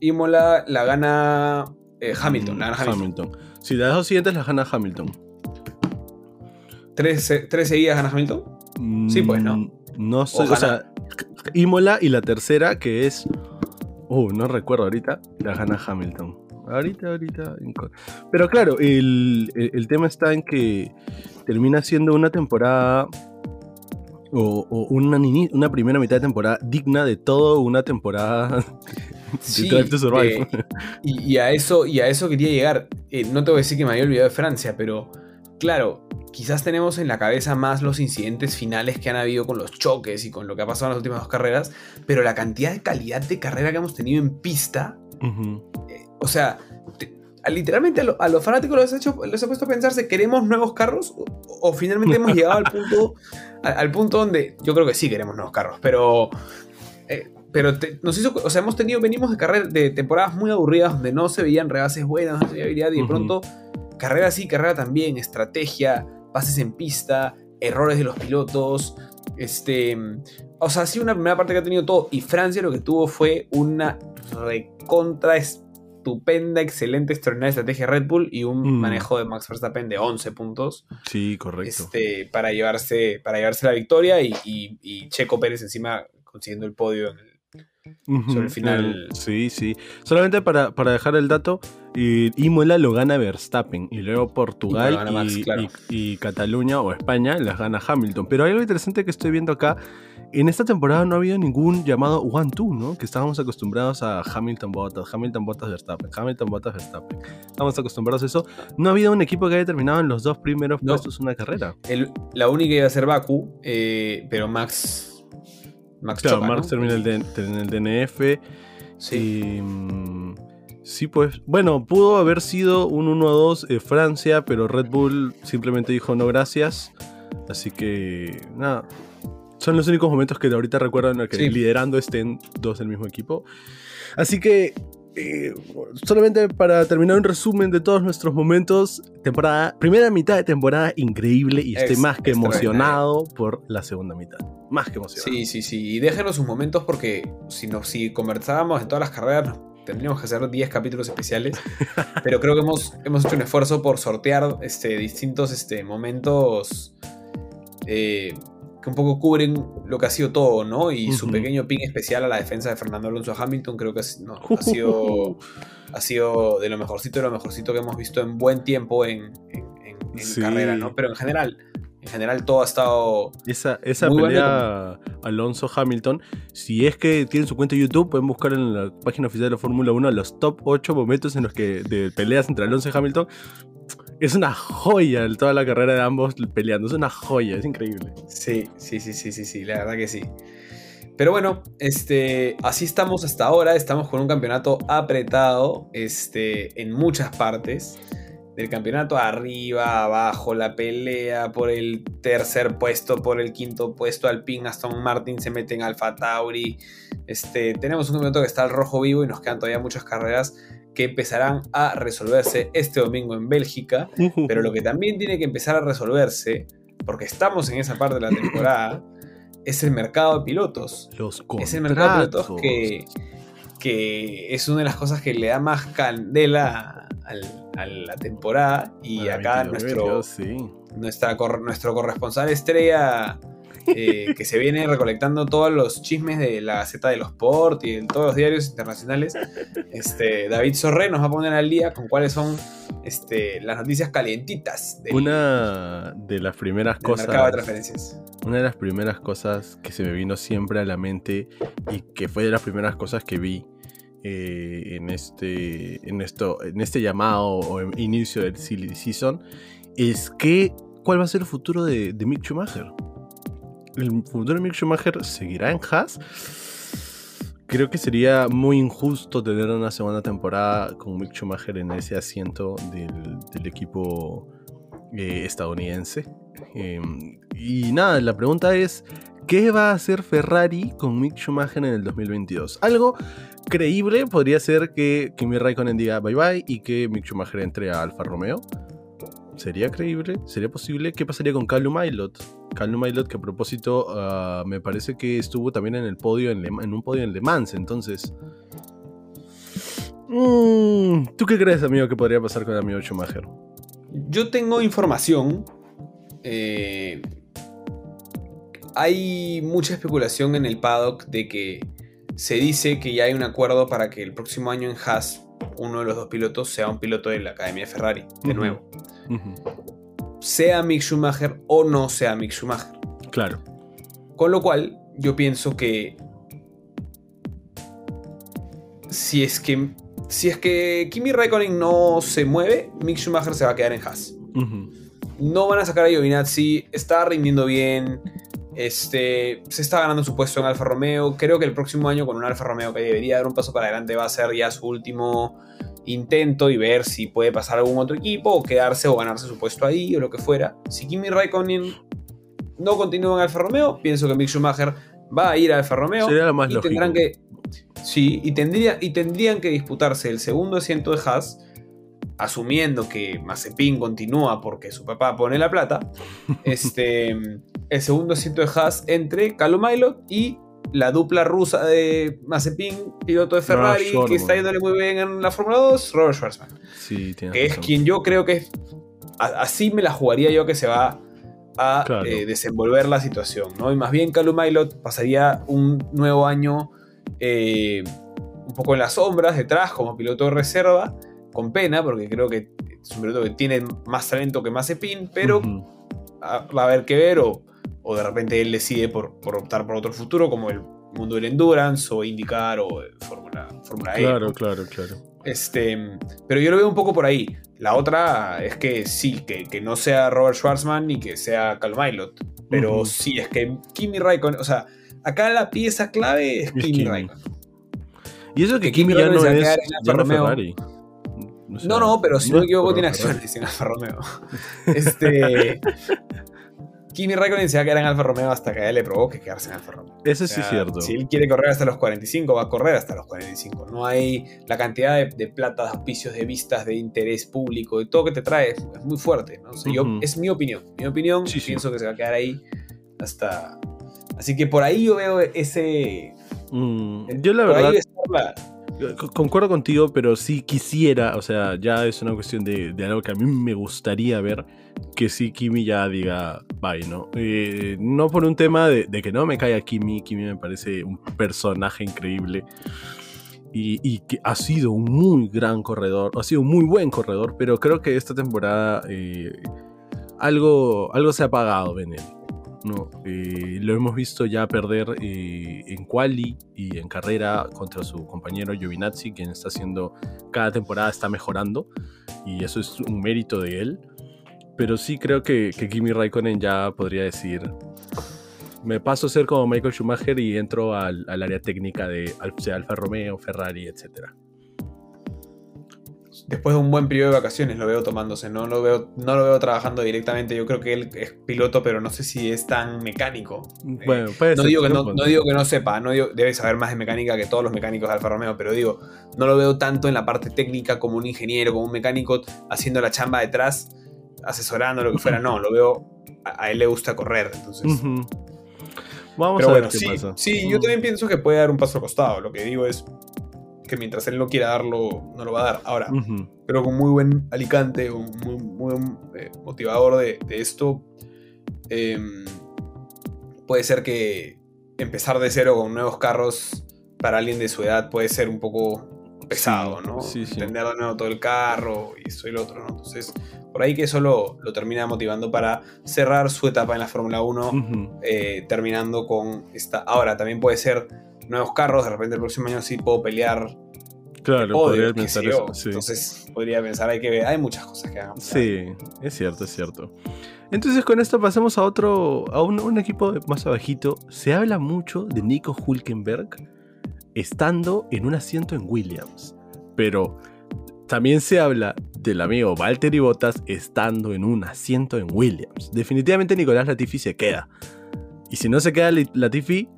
Imola la gana eh, Hamilton. La gana Hamilton. Sí, las dos siguientes las gana Hamilton. ¿Tres, tres seguidas gana Hamilton? sí, pues no. Mm, no sé, o sea, Imola y la tercera, que es. Uh, no recuerdo ahorita, la gana Hamilton. Ahorita, ahorita. Pero claro, el, tema está en que termina siendo una temporada o, una, una, primera mitad de temporada digna de toda una temporada de Drive to Survive. y, a eso, y a eso quería llegar. Eh, no te voy a decir que me había olvidado de Francia, pero claro, quizás tenemos en la cabeza más los incidentes finales que han habido con los choques y con lo que ha pasado en las últimas dos carreras, pero la cantidad de calidad de carrera que hemos tenido en pista, eh, o sea, literalmente a, los fanáticos los, hecho, los ha puesto a pensarse, ¿queremos nuevos carros? O, finalmente hemos llegado al punto, al, punto donde yo creo que sí queremos nuevos carros, pero... Eh, pero nos hizo, o sea, hemos tenido, venimos de carreras, de temporadas muy aburridas donde no se veían rebases buenas, no se veía habilidad y de pronto carrera sí, carrera también, estrategia, pases en pista, errores de los pilotos. Este, o sea, sí una primera parte que ha tenido todo. Y Francia lo que tuvo fue una recontra estupenda, excelente, extraordinaria estrategia Red Bull y un mm. manejo de Max Verstappen de 11 puntos. Sí, correcto. Este, para, llevarse, para llevarse la victoria y, y Checo Pérez encima consiguiendo el podio en el sobre el final. Sí, sí. Solamente para, dejar el dato, Imola lo gana Verstappen y luego Portugal y, Cataluña o España las gana Hamilton. Pero hay algo interesante que estoy viendo acá. En esta temporada no ha habido ningún llamado one-two, ¿no? Que estábamos acostumbrados a Hamilton Bottas, Hamilton Bottas Verstappen, Hamilton Bottas Verstappen. Estamos acostumbrados a eso. No ha habido un equipo que haya terminado en los dos primeros puestos una carrera. la única iba a ser Baku, eh, pero Max Max claro, Max termina el en el DNF. Sí. Mm, sí, pues. Bueno, pudo haber sido un 1-2 eh, Francia, pero Red Bull simplemente dijo no gracias. Así que, nada. Son los únicos momentos que ahorita recuerdan que liderando estén dos del mismo equipo. Así que eh, solamente para terminar un resumen de todos nuestros momentos, temporada, primera mitad de temporada increíble y estoy más que emocionado por la segunda mitad. Más que emocionado. Sí, sí, sí. Y déjenos sus momentos porque si, nos, si conversábamos en todas las carreras, tendríamos que hacer 10 capítulos especiales. pero creo que hemos, hemos hecho un esfuerzo por sortear este, distintos este, momentos. Eh, que un poco cubren lo que ha sido todo, ¿no? Y su pequeño ping especial a la defensa de Fernando Alonso Hamilton creo que ha, sido, ha sido de lo mejorcito de lo mejorcito que hemos visto en buen tiempo en, carrera, ¿no? Pero en general, en general todo ha estado. Esa, esa pelea Alonso-Hamilton, si es que tienen su cuenta de YouTube, pueden buscar en la página oficial de la Fórmula 1 los top 8 momentos en los que de peleas entre Alonso y Hamilton es una joya toda la carrera de ambos peleando. Es una joya, es increíble. Sí, sí, sí, sí, sí, sí, la verdad que sí. Pero bueno, este, así estamos hasta ahora. Estamos con un campeonato apretado este, en muchas partes del campeonato, arriba, abajo, la pelea por el tercer puesto, por el quinto puesto, Alpine, Aston Martin se mete en Alfa Tauri. Este, tenemos un campeonato que está al rojo vivo y nos quedan todavía muchas carreras que empezarán a resolverse este domingo en Bélgica, pero lo que también tiene que empezar a resolverse, porque estamos en esa parte de la temporada, es el mercado de pilotos. Los Es el mercado de pilotos que, que es una de las cosas que le da más candela a la temporada. Y acá nuestro, nuestra, nuestro corresponsal estrella eh, que se viene recolectando todos los chismes de la Gaceta de los Sport y de todos los diarios internacionales. Este, David Sorre nos va a poner al día con cuáles son este, las noticias calientitas. una de las primeras cosas. Una de las primeras cosas que se me vino siempre a la mente y que fue de las primeras cosas que vi eh, en, este, en, esto, en este llamado o inicio del Season es que cuál va a ser el futuro de, de Mick Schumacher el futuro Mick Schumacher seguirá en Haas. Creo que sería muy injusto tener una segunda temporada con Mick Schumacher en ese asiento del, equipo eh, estadounidense. Em, y nada, la pregunta es, ¿qué va a hacer Ferrari con Mick Schumacher en el 2022? Algo creíble podría ser que Kimi Raikkonen diga bye bye y que Mick Schumacher entre a Alfa Romeo. ¿Sería creíble? ¿Sería posible? ¿Qué pasaría con Calum Aylot? Calum Aylot que a propósito ah, me parece que estuvo también en el podio, en, un podio en Le Mans, entonces... Mm, ¿Tú qué crees, amigo, que podría pasar con el amigo Schumacher? Yo tengo información. Eh, hay mucha especulación en el paddock de que se dice que ya hay un acuerdo para que el próximo año en Haas uno de los dos pilotos sea un piloto de la Academia de Ferrari, de nuevo. Sea Mick Schumacher o no sea Mick Schumacher. Claro. Con lo cual, yo pienso que si es que si es que Kimi Raikkonen no se mueve, Mick Schumacher se va a quedar en Haas. No van a sacar a Giovinazzi, está rindiendo bien, este, se está ganando su puesto en Alfa Romeo. Creo que el próximo año con un Alfa Romeo que debería dar un paso para adelante va a ser ya su último intento y ver si puede pasar algún otro equipo o quedarse o ganarse su puesto ahí o lo que fuera. Si Kimi Raikkonen no continúa en Alfa Romeo, pienso que Mick Schumacher va a ir a Alfa Romeo y tendrán que sí y, tendría, y tendrían que disputarse el segundo asiento de Haas asumiendo que Mazepin continúa porque su papá pone la plata, este, el segundo asiento de Haas entre Calomailot y la dupla rusa de Mazepin, piloto de Ferrari, que está yéndole muy bien en la Fórmula 2, Robert Schwarzman. Sí, que es quien yo creo que así me la jugaría yo que se va a eh, desenvolver la situación, ¿no? Y más bien Calum pasaría un nuevo año eh, un poco en las sombras, detrás, como piloto de reserva, con pena, porque creo que es un piloto que tiene más talento que Mazepin, pero va a haber que ver o o de repente él decide por, optar por otro futuro, como el mundo del endurance o indicar o Fórmula, Fórmula E. Claro, claro, claro. Este, pero yo lo veo un poco por ahí. La otra es que sí, que, no sea Robert Schwarzman ni que sea Cal Milot. Pero sí, es que Kimi Raikkonen, o sea, acá la pieza clave es, Kimi, Raikkonen. Y eso que, Kimi, ya no es ya no Ferrari. no, no, pero si no me equivoco tiene acciones en Alfa Romeo. Este, Kimi Raikkonen se va a quedar en Alfa Romeo hasta que a él le provoque quedarse en Alfa Romeo. Eso sí es cierto. Si él quiere correr hasta los 45, va a correr hasta los 45. No hay la cantidad de, plata, de auspicios, de vistas, de interés público, de todo que te trae, es muy fuerte. ¿no? yo, es mi opinión. Mi opinión, pienso que se va a quedar ahí hasta. Así que por ahí yo veo ese. Mm, yo la verdad. Concuerdo contigo, pero sí quisiera, o sea, ya es una cuestión de, algo que a mí me gustaría ver, que sí Kimi ya diga bye, ¿no? Eh, no por un tema de, que no me caiga Kimi, Kimi me parece un personaje increíble y, que ha sido un muy gran corredor, ha sido un muy buen corredor, pero creo que esta temporada eh, algo, algo se ha apagado en. No, lo hemos visto ya perder eh, en quali y en carrera contra su compañero Giovinazzi, quien está haciendo cada temporada está mejorando y eso es un mérito de él. Pero sí creo que, que Kimi Raikkonen ya podría decir, me paso a ser como Michael Schumacher y entro al, al área técnica de Alfa Romeo, Ferrari, etcétera después de un buen periodo de vacaciones lo veo tomándose, no lo veo, no lo veo trabajando directamente. Yo creo que él es piloto, pero no sé si es tan mecánico. Bueno, puede no, digo que no, digo que no sepa, no debe saber más de mecánica que todos los mecánicos de Alfa Romeo, pero digo, no lo veo tanto en la parte técnica como un ingeniero, como un mecánico haciendo la chamba detrás, asesorando, lo que fuera. No, lo veo, a, él le gusta correr, entonces. Vamos a ver qué sí, pasa. Sí, yo también pienso que puede dar un paso al costado. Lo que digo es, que mientras él no quiera darlo, no lo va a dar. Ahora, creo que un muy buen Alicante, un muy, buen eh, motivador de, esto, em, puede ser que empezar de cero con nuevos carros para alguien de su edad puede ser un poco pesado, ¿no? Sí, sí. Entender de nuevo todo el carro y eso y lo otro, ¿no? Entonces, por ahí que eso lo, termina motivando para cerrar su etapa en la Fórmula 1, eh, terminando con esta. Ahora, también puede ser nuevos carros, de repente el próximo año sí puedo pelear. Claro, podría pensar eso. Entonces, podría pensar, hay que ver, hay muchas cosas que hagan. Sí, es cierto, es cierto. Entonces con esto pasamos a otro, a un, un, equipo más abajito. Se habla mucho de Nico Hulkenberg estando en un asiento en Williams. Pero también se habla del amigo Valtteri Bottas estando en un asiento en Williams. Definitivamente Nicolás Latifi se queda. Y si no se queda Latifi,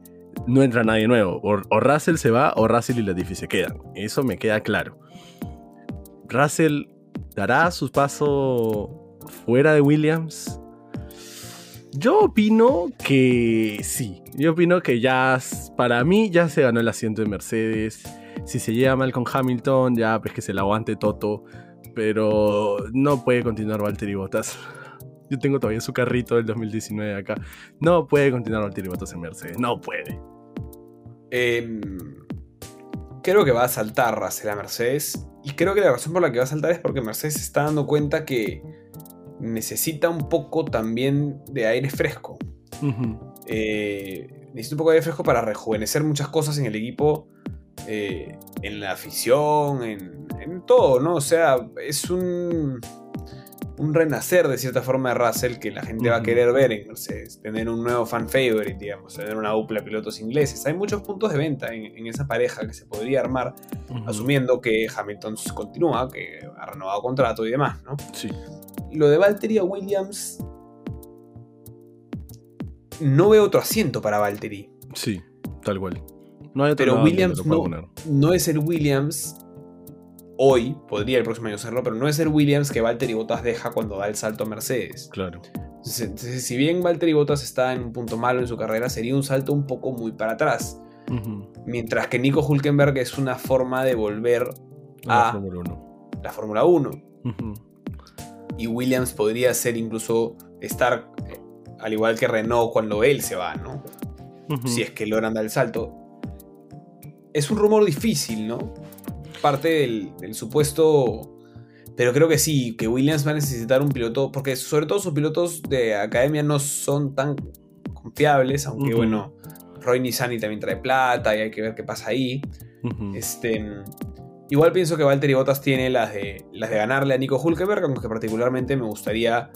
no entra nadie nuevo. O, Russell se va o Russell y Latifi se quedan. Eso me queda claro. Russell dará su paso fuera de Williams. Yo opino que sí. Yo opino que ya, para mí, ya se ganó el asiento de Mercedes. Si se lleva mal con Hamilton, ya pues que se la aguante Toto. Pero no puede continuar Valtteri Bottas. Yo tengo todavía su carrito del 2019 acá. No puede continuar Valtteri Bottas en Mercedes. No puede. Em, creo que va a saltar Russell a Mercedes. Y creo que la razón por la que va a saltar es porque Mercedes se está dando cuenta que necesita un poco también de aire fresco. Eh, necesita un poco de aire fresco para rejuvenecer muchas cosas en el equipo, eh, en la afición, en, todo, ¿no? O sea, es un, un renacer de cierta forma de Russell que la gente va a querer ver en Mercedes, tener un nuevo fan favorite, digamos, tener una dupla de pilotos ingleses. Hay muchos puntos de venta en, esa pareja que se podría armar, asumiendo que Hamilton continúa, que ha renovado contrato y demás, ¿no? Sí lo de Valtteri a Williams. No veo otro asiento para Valtteri. Sí, tal cual. No hay pero Williams no, no, es el Williams hoy, podría el próximo año serlo, pero no es el Williams que Valtteri Bottas deja cuando da el salto a Mercedes. Claro. si bien Valtteri Bottas está en un punto malo en su carrera, sería un salto un poco muy para atrás. Mientras que Nico Hulkenberg es una forma de volver a, la Fórmula 1 y Williams podría ser incluso estar eh, al igual que Renault cuando él se va, ¿no? Si es que logran dar el salto. Es un rumor difícil, ¿no? Parte del, supuesto pero creo que sí, que Williams va a necesitar un piloto, porque sobre todo sus pilotos de academia no son tan confiables, aunque bueno, Roy Nissani también trae plata y hay que ver qué pasa ahí. Este, Igual pienso que Valtteri Bottas tiene las de, las de ganarle a Nico Hulkenberg, aunque particularmente me gustaría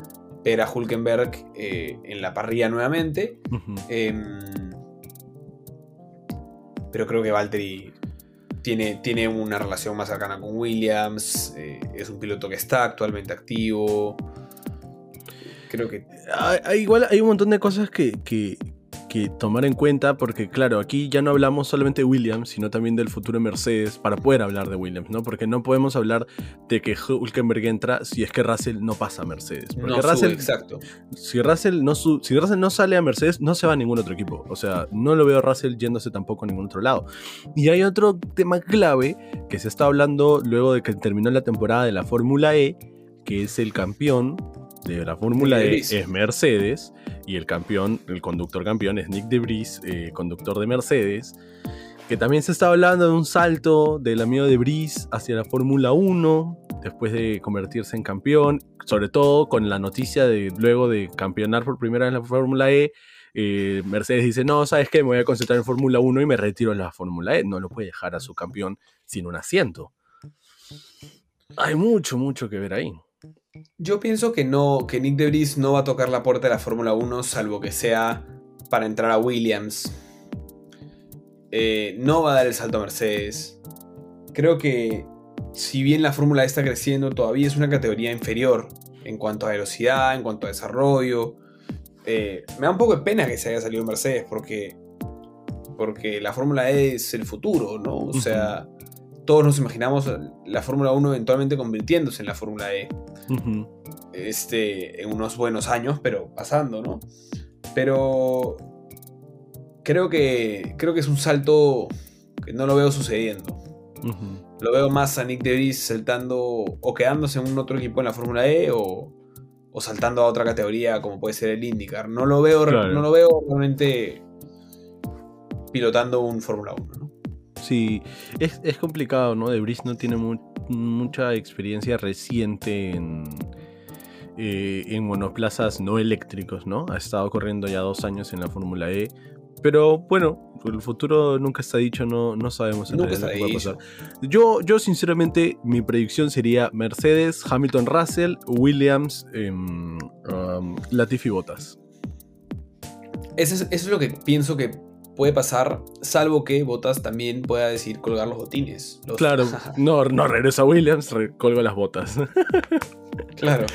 ver a Hulkenberg eh, en la parrilla nuevamente. Em, pero creo que Valtteri tiene, tiene una relación más cercana con Williams. Eh, es un piloto que está actualmente activo. Creo que. igual hay un montón de cosas que, que tomar en cuenta porque claro, aquí ya no hablamos solamente de Williams, sino también del futuro de Mercedes para poder hablar de Williams, ¿no? Porque no podemos hablar de que Hulkenberg entra si es que Russell no pasa a Mercedes. Porque no Russell, exacto. Si Russell, no si Russell no sale a Mercedes, no se va a ningún otro equipo. O sea, no lo veo a Russell yéndose tampoco a ningún otro lado. Y hay otro tema clave que se está hablando luego de que terminó la temporada de la Fórmula E, que es el campeón de la Fórmula E es Mercedes y el campeón, el conductor campeón es Nick de Vries, eh, conductor de Mercedes. Que también se está hablando de un salto del amigo de Vries hacia la Fórmula 1 después de convertirse en campeón, sobre todo con la noticia de luego de campeonar por primera vez en la Fórmula E. Eh, Mercedes dice, no, ¿sabes qué? Me voy a concentrar en Fórmula 1 y me retiro en la Fórmula E. No lo puede dejar a su campeón sin un asiento. Hay mucho, mucho que ver ahí. Yo pienso que no, que Nick DeVries no va a tocar la puerta de la Fórmula 1 salvo que sea para entrar a Williams. Eh, no va a dar el salto a Mercedes. Creo que si bien la Fórmula está creciendo, todavía es una categoría inferior en cuanto a velocidad, en cuanto a desarrollo. Eh, me da un poco de pena que se haya salido Mercedes porque, porque la Fórmula E es el futuro, ¿no? O sea, todos nos imaginamos la Fórmula 1 eventualmente convirtiéndose en la Fórmula E. este, en unos buenos años, pero pasando, ¿no? Pero creo que, creo que es un salto que no lo veo sucediendo. Lo veo más a Nick DeVries saltando o quedándose en un otro equipo en la Fórmula E o, saltando a otra categoría como puede ser el IndyCar. No lo veo, no lo veo realmente pilotando un Fórmula 1, ¿no? Sí, es, complicado, ¿no? De no tiene mucha experiencia reciente en, eh, en monoplazas no eléctricos, ¿no? Ha estado corriendo ya dos años en la Fórmula E. Pero bueno, el futuro nunca está dicho, no, no sabemos en nunca está qué va a pasar. Yo, yo, sinceramente, mi predicción sería Mercedes, Hamilton Russell, Williams, em, um, Latifi Bottas. Eso es, eso es lo que pienso que puede pasar, salvo que Botas también pueda decir colgar los botines. Claro, no, no regresa a Williams, colga las botas. claro.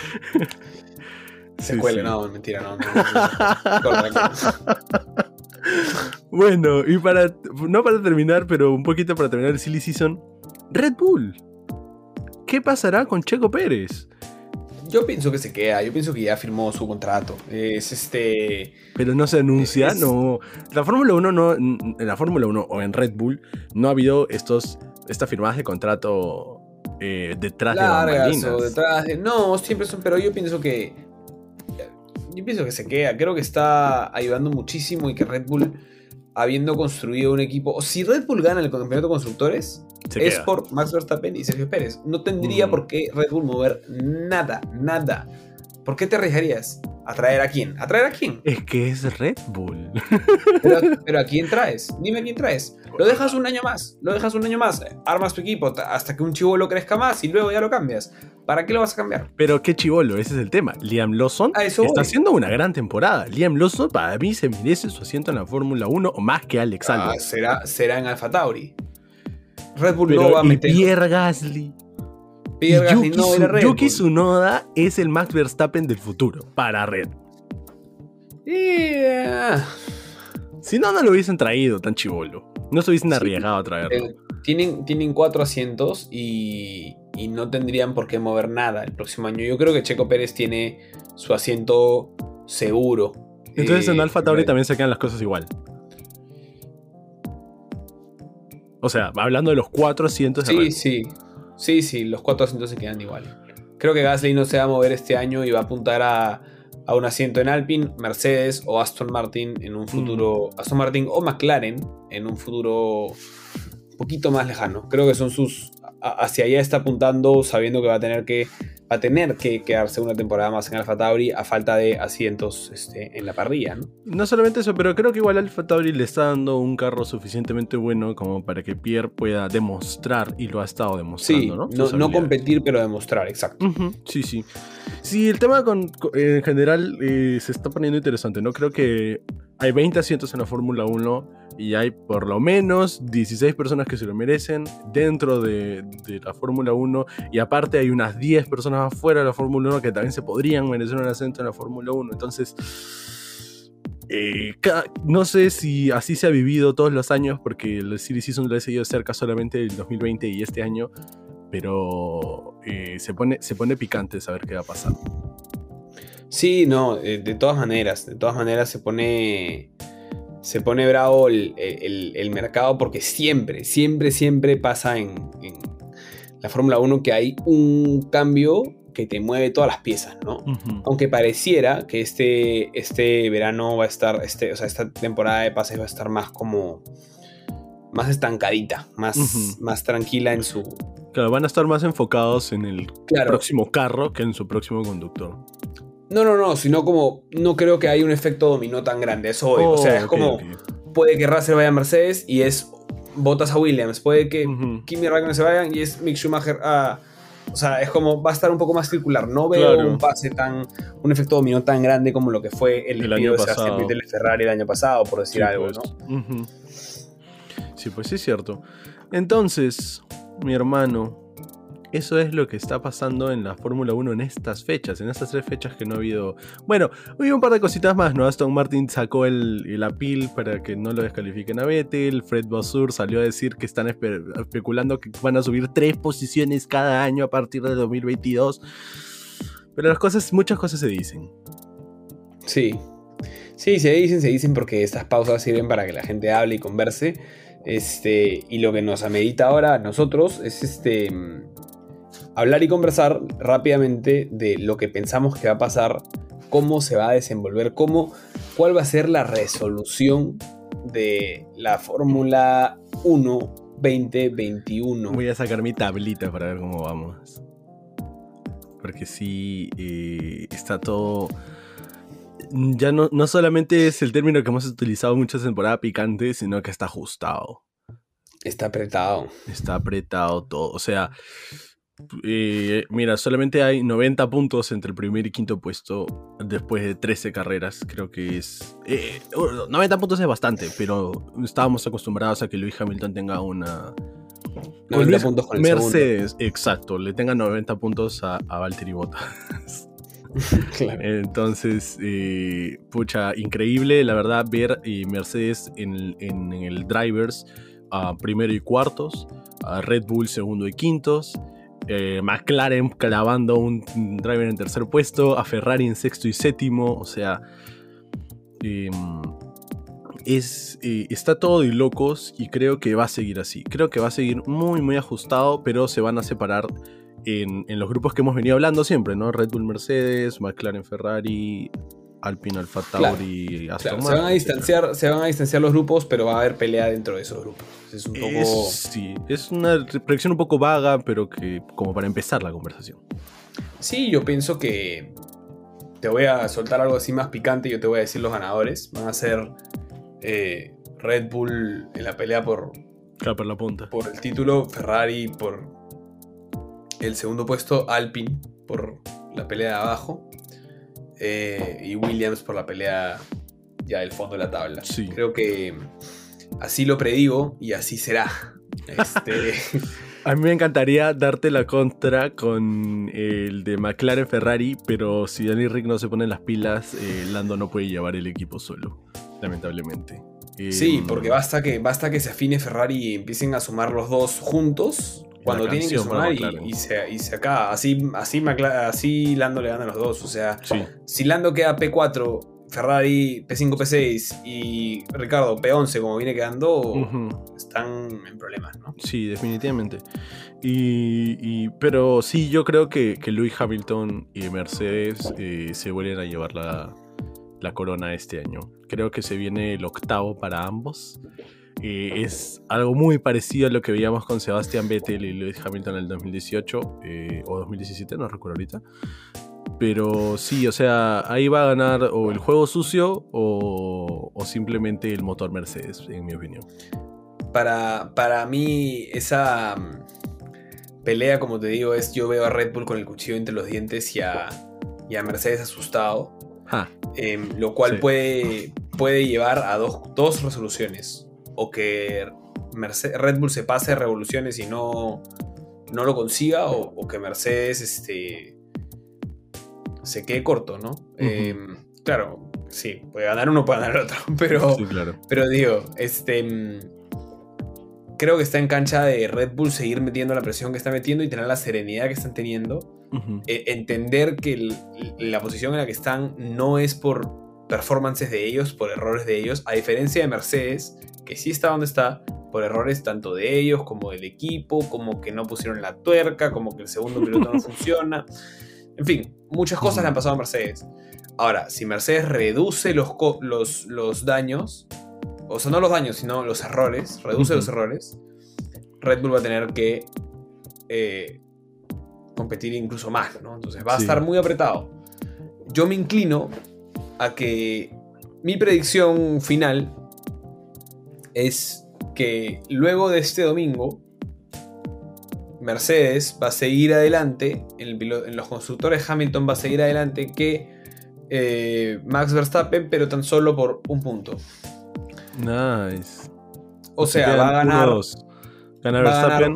Se cuele, no, mentira, no. bueno, y para, no para terminar, pero un poquito para terminar el Silly Season, Red Bull. ¿Qué pasará con Checo Pérez? Yo pienso que se queda, yo pienso que ya firmó su contrato. Es este. Pero no se anuncia, no. La Fórmula 1 no. En la Fórmula 1 o en Red Bull no ha habido estos. Estas firmadas de contrato eh, detrás de o detrás de. No, siempre son. Pero yo pienso que. Yo pienso que se queda. Creo que está ayudando muchísimo y que Red Bull, habiendo construido un equipo. O si Red Bull gana el campeonato de constructores, es por Max Verstappen y Sergio Pérez. No tendría mm. por qué Red Bull mover nada, nada. ¿Por qué te arriesgarías? ¿A traer a quién? ¿A traer a quién? Es que es Red Bull. Pero, ¿a quién traes? Dime a quién traes. Lo dejas un año más, lo dejas un año más, armas tu equipo hasta que un chivolo crezca más y luego ya lo cambias. ¿Para qué lo vas a cambiar? Pero qué chivolo, ese es el tema. Liam Lawson está haciendo una gran temporada. Liam Lawson para mí se merece su asiento en la Fórmula 1 o más que Alex ah, será, será en Alfa Tauri. Red Bull no va a meter. Pierre Gasly. Yuki, no era Red Yuki Tsunoda es el Max Verstappen del futuro para Red. Si no, no lo hubiesen traído tan chivolo. No se hubiesen arriesgado a traerlo. Eh, tienen, tienen cuatro asientos y, y, no tendrían por qué mover nada el próximo año. Yo creo que Checo Pérez tiene su asiento seguro. Entonces en eh, Alfa Tauri también se quedan las cosas igual. O sea, hablando de los cuatro asientos. Sí, sí. Sí, sí, los cuatro asientos se quedan igual. Creo que Gasly no se va a mover este año y va a apuntar a, un asiento en Alpine, Mercedes o Aston Martin en un futuro. Mm. Aston Martin o McLaren en un futuro un poquito más lejano. Creo que son sus. Hacia allá está apuntando sabiendo que va a tener que a tener que quedarse una temporada más en Alfa Tauri a falta de asientos este, en la parrilla. ¿no? no solamente eso, pero creo que igual Alfa Tauri le está dando un carro suficientemente bueno como para que Pierre pueda demostrar, y lo ha estado demostrando, ¿no? No, competir, pero demostrar, exacto. Sí, sí. Sí, el tema con, en general eh, se está poniendo interesante, ¿no? Creo que hay 20 asientos en la Fórmula 1 y hay por lo menos 16 personas que se lo merecen dentro de, la Fórmula 1 y aparte hay unas 10 personas afuera de la Fórmula 1 que también se podrían merecer un asiento en la Fórmula 1. Entonces, eh, no sé si así se ha vivido todos los años porque el Series Season lo he seguido cerca solamente el 2020 y este año, pero eh, se, pone, se pone picante saber qué va a pasar. Sí, no, eh, de todas maneras, de todas maneras se pone, se pone bravo el, mercado porque siempre, siempre, siempre pasa en, la Fórmula 1 que hay un cambio que te mueve todas las piezas, ¿no? Aunque pareciera que este, este verano va a estar, este, o sea, esta temporada de pases va a estar más como, más estancadita, más, más tranquila en su... Claro, van a estar más enfocados en el próximo carro que en su próximo conductor. No, no, no, sino como no creo que haya un efecto dominó tan grande. Eso o sea, es oh, como puede que Russell vaya a Mercedes y es botas a Williams. Puede que Kimi Raikkonen se vayan y es Mick Schumacher a. O sea, es como va a estar un poco más circular. No veo un pase tan. un efecto dominó tan grande como lo que fue el, el año pasado. de Ferrari el año pasado, por decir algo, pues. ¿no? Sí, pues sí es cierto. Entonces, mi hermano, eso es lo que está pasando en la Fórmula 1 en estas fechas, en estas tres fechas que no ha habido. Bueno, hubo un par de cositas más, ¿no? Aston Martin sacó el, el appeal para que no lo descalifiquen a Vettel. Fred Bossur salió a decir que están especulando que van a subir tres posiciones cada año a partir de 2022. Pero las cosas, muchas cosas se dicen. Sí. Sí, se dicen, se dicen porque estas pausas sirven para que la gente hable y converse. Este, y lo que nos amerita ahora a nosotros es este, hablar y conversar rápidamente de lo que pensamos que va a pasar, cómo se va a desenvolver, cómo, cuál va a ser la resolución de la Fórmula 1 2021. Voy a sacar mi tablita para ver cómo vamos. Porque sí, eh, está todo ya no, no solamente es el término que hemos utilizado mucho en temporada picante, sino que está ajustado. Está apretado. Está apretado todo. O sea, eh, mira, solamente hay 90 puntos entre el primer y quinto puesto después de 13 carreras. Creo que es. 90 puntos es bastante, pero estábamos acostumbrados a que Luis Hamilton tenga una. 90 puntos con el Mercedes, exacto, le tenga 90 puntos a, a Valtteri Bottas. Entonces, eh, pucha, increíble, la verdad, ver eh, Mercedes en, el Drivers a primero y cuartos, a Red Bull segundo y quintos, eh, McLaren clavando un driver en tercer puesto, a Ferrari en sexto y séptimo, o sea, em, es, está todo de locos y creo que va a seguir así. Creo que va a seguir muy, muy ajustado, pero se van a separar en, los grupos que hemos venido hablando siempre, ¿no? Red Bull Mercedes, McLaren Ferrari, Alpine Alfa Tauri, Aston Se van, a distanciar, se van a distanciar los grupos, pero va a haber pelea dentro de esos grupos. Es un poco... sí, es una predicción un poco vaga, pero que como para empezar la conversación. Sí, yo pienso que te voy a soltar algo así más picante y yo te voy a decir los ganadores. Van a ser eh, Red Bull en la pelea por, por la punta. Por el título, Ferrari por el segundo puesto Alpine por la pelea de abajo eh, y Williams por la pelea ya del fondo de la tabla. Creo que así lo predigo y así será. Este... A mí me encantaría darte la contra con el de McLaren Ferrari, pero si Danny Rick no se pone las pilas, eh, Lando no puede llevar el equipo solo, lamentablemente. Sí, em, porque basta que, basta que se afine Ferrari y empiecen a sumar los dos juntos cuando tienen que sumar y, se, y, se, acaba. Así, así, así Lando le gana a los dos. O sea, si Lando queda P4, Ferrari P5, P6 y Ricardo P11, como viene quedando, están en problemas, ¿no? Sí, definitivamente. Y, pero sí, yo creo que, que Lewis Hamilton y Mercedes eh, se vuelven a llevar la, la corona este año. Creo que se viene el octavo para ambos es algo muy parecido a lo que veíamos con Sebastián Vettel y Lewis Hamilton en el 2018 eh, o 2017, no recuerdo ahorita. Pero sí, o sea, ahí va a ganar o el juego sucio o, simplemente el motor Mercedes, en mi opinión. Para, para mí, esa mm, pelea, como te digo, es yo veo a Red Bull con el cuchillo entre los dientes y a, Mercedes asustado. Em, lo cual puede, puede llevar a dos, dos resoluciones o que Red Bull se pase revoluciones y no, no lo consiga, o, que Mercedes este, se quede corto, ¿no? Em, claro, sí, puede ganar uno, puede ganar otro, pero, pero digo, este, mm, creo que está en cancha de Red Bull seguir metiendo la presión que está metiendo y tener la serenidad que están teniendo. E, entender que la posición en la que están no es por performances de ellos, por errores de ellos, a diferencia de Mercedes, que sí está donde está por errores tanto de ellos como del equipo, como que no pusieron la tuerca, como que el segundo piloto no funciona. En fin, muchas cosas le han pasado a Mercedes. Ahora, si Mercedes reduce los, los, los daños, o sea, no los daños, sino los errores, reduce los errores, Red Bull va a tener que eh, competir incluso más, ¿no? Entonces va a estar muy apretado. Yo me inclino a que mi predicción final es que luego de este domingo, Mercedes va a seguir adelante, en, los constructores Hamilton va a seguir adelante que eh, Max Verstappen, pero tan solo por un punto. Nice. O, sea, va a ganar.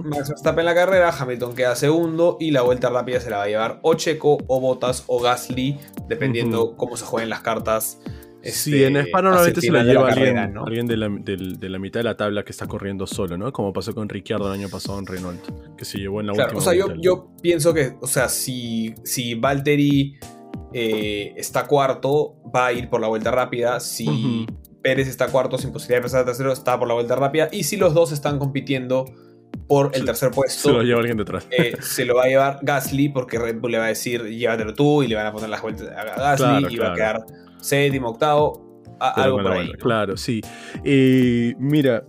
Max Verstappen la carrera, Hamilton queda segundo y la vuelta rápida se la va a llevar o Checo o Bottas o Gasly, dependiendo cómo se jueguen las cartas sí, en Spa normalmente se lo lleva alguien, alguien de, la, mitad de la tabla que está corriendo solo, ¿no? Como pasó con Ricciardo el año pasado en Renault, que se llevó en la última. O sea, yo, pienso que, o sea, si, si Valtteri eh, está cuarto, va a ir por la vuelta rápida. Si Pérez está cuarto sin posibilidad de pasar a tercero, está por la vuelta rápida. Y si los dos están compitiendo por el tercer puesto. Se lo lleva alguien detrás. Eh, se lo va a llevar Gasly porque Red Bull le va a decir llévatelo tú y le van a poner las vueltas a Gasly y va a quedar séptimo, octavo, algo por ahí. Claro, sí. Eh, mira,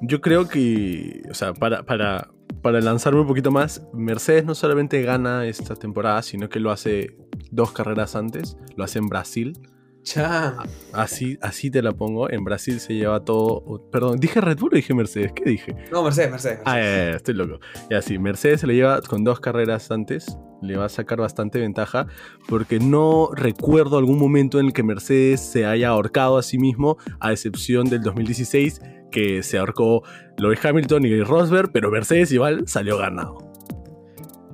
yo creo que, o sea, para, para, para lanzarme un poquito más, Mercedes no solamente gana esta temporada, sino que lo hace dos carreras antes, lo hace en Brasil Así, así te la pongo. En Brasil se lleva todo. Perdón, ¿dije Red Bull o dije Mercedes? ¿Qué dije? No, Mercedes, Mercedes. Ah, estoy loco. Y así, Mercedes se le lleva con dos carreras antes. Le va a sacar bastante ventaja. Porque no recuerdo algún momento en el que Mercedes se haya ahorcado a sí mismo. A excepción del 2016, que se ahorcó Lewis Hamilton y Rosberg. Pero Mercedes igual salió ganado.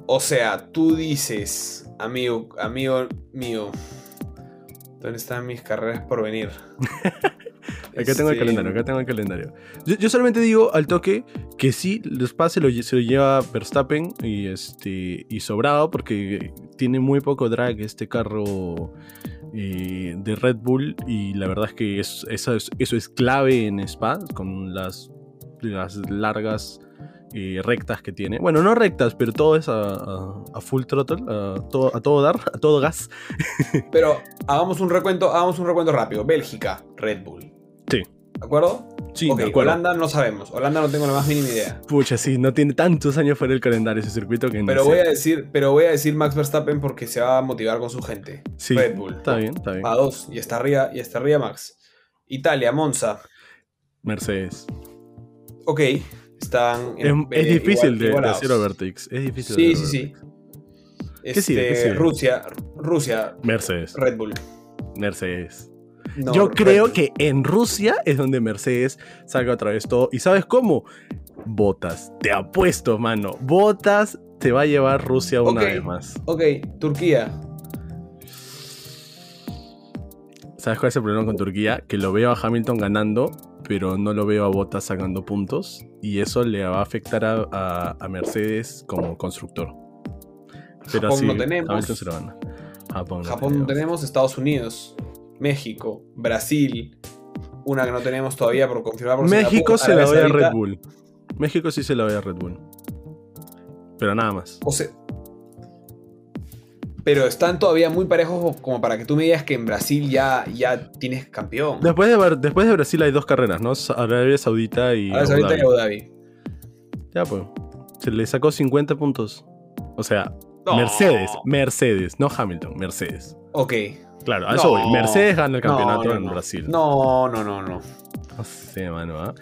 O sea, tú dices, amigo, amigo mío ¿Dónde están mis carreras por venir? acá tengo el calendario, acá tengo el calendario. Yo, solamente digo al toque que sí, los pases lo, se lo lleva Verstappen y, este, y sobrado porque tiene muy poco drag este carro eh, de Red Bull y la verdad es que eso, es, eso es clave en Spa con las, las largas rectas que tiene. Bueno, no rectas, pero todo es a, full throttle, a todo, a todo dar, a todo gas. pero hagamos un recuento, hagamos un recuento rápido. Bélgica, Red Bull. Sí. ¿De acuerdo? Sí, de acuerdo. Holanda no sabemos. Holanda no tengo la más mínima idea. Pucha, sí, no tiene tantos años fuera del calendario ese circuito que pero voy a decir, Pero voy a decir Max Verstappen porque se va a motivar con su gente. Sí, Red Bull. Está bien, está bien. A dos. Y está arriba, y está arriba Max. Italia, Monza. Mercedes. Ok. Están es, difícil de, hacer Overtakes. Es difícil. Sí, sí, sí. Este, Rusia, Rusia. Mercedes. Red Bull. Mercedes. Yo creo que en Rusia es donde Mercedes salga otra vez todo. ¿Y sabes cómo? Botas. Te apuesto, mano. Botas te va a llevar Rusia una vez más. Ok, Turquía. ¿Sabes cuál es el problema con Turquía? Que lo veo a Hamilton ganando, pero no lo veo a Bottas sacando puntos y eso le va a afectar a, Mercedes como constructor. Pero Japón no tenemos. Japón, no Japón tenemos. Estados Unidos, México, Brasil, una que no tenemos todavía por confirmar. México se la ve a Red Bull. México sí se la ve a Red Bull. Pero nada más. O sea, pero están todavía muy parejos como para que tú me digas que en Brasil ya, ya tienes campeón. Después de, después de Brasil hay dos carreras, ¿no? Arabia Saudita y Arabia Saudita y Abu Dhabi. Ya, pues. Se le sacó 50 puntos. O sea, Mercedes, Mercedes, no Hamilton, Mercedes. Ok. Claro, a eso voy. Mercedes gana el campeonato en Brasil. No, no, no, no. No sé, mano, ¿ah?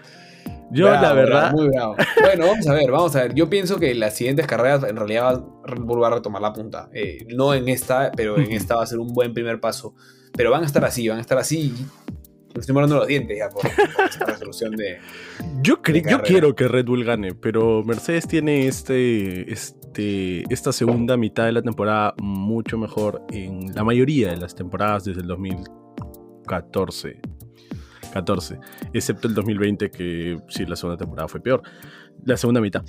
Yo, la verdad. muy bravo. Bueno, vamos a ver, vamos a ver. Yo pienso que las siguientes carreras en realidad va a retomar la punta. Eh, no en esta, pero en esta va a ser un buen primer paso. Pero van a estar así, van a estar así. Me estoy morando los dientes ya por, esta resolución de. Yo, yo quiero que Red Bull gane, pero Mercedes tiene este, este, esta segunda mitad de la temporada mucho mejor en la mayoría de las temporadas desde el 2014. 14, excepto el 2020 que sí, la segunda temporada fue peor, la segunda mitad.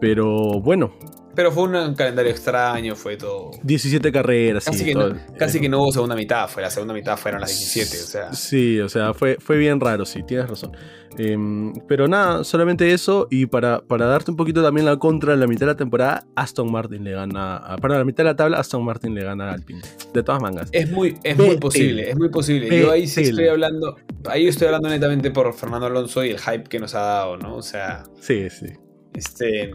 Pero bueno. Pero fue un calendario extraño, fue todo. 17 carreras, casi, que, no, casi que no hubo segunda mitad, fue la segunda mitad fueron las 17, o sea. Sí, o sea, fue, fue bien raro, sí, tienes razón. Em, pero nada, solamente eso. Y para, para darte un poquito también la contra, en la mitad de la temporada, Aston Martin le gana. para la mitad de la tabla, Aston Martin le gana a Alpine. De todas mangas. Es muy, es muy posible, es muy posible. Yo ahí sí estoy hablando. Ahí estoy hablando netamente por Fernando Alonso y el hype que nos ha dado, ¿no? O sea. Sí, sí. Este.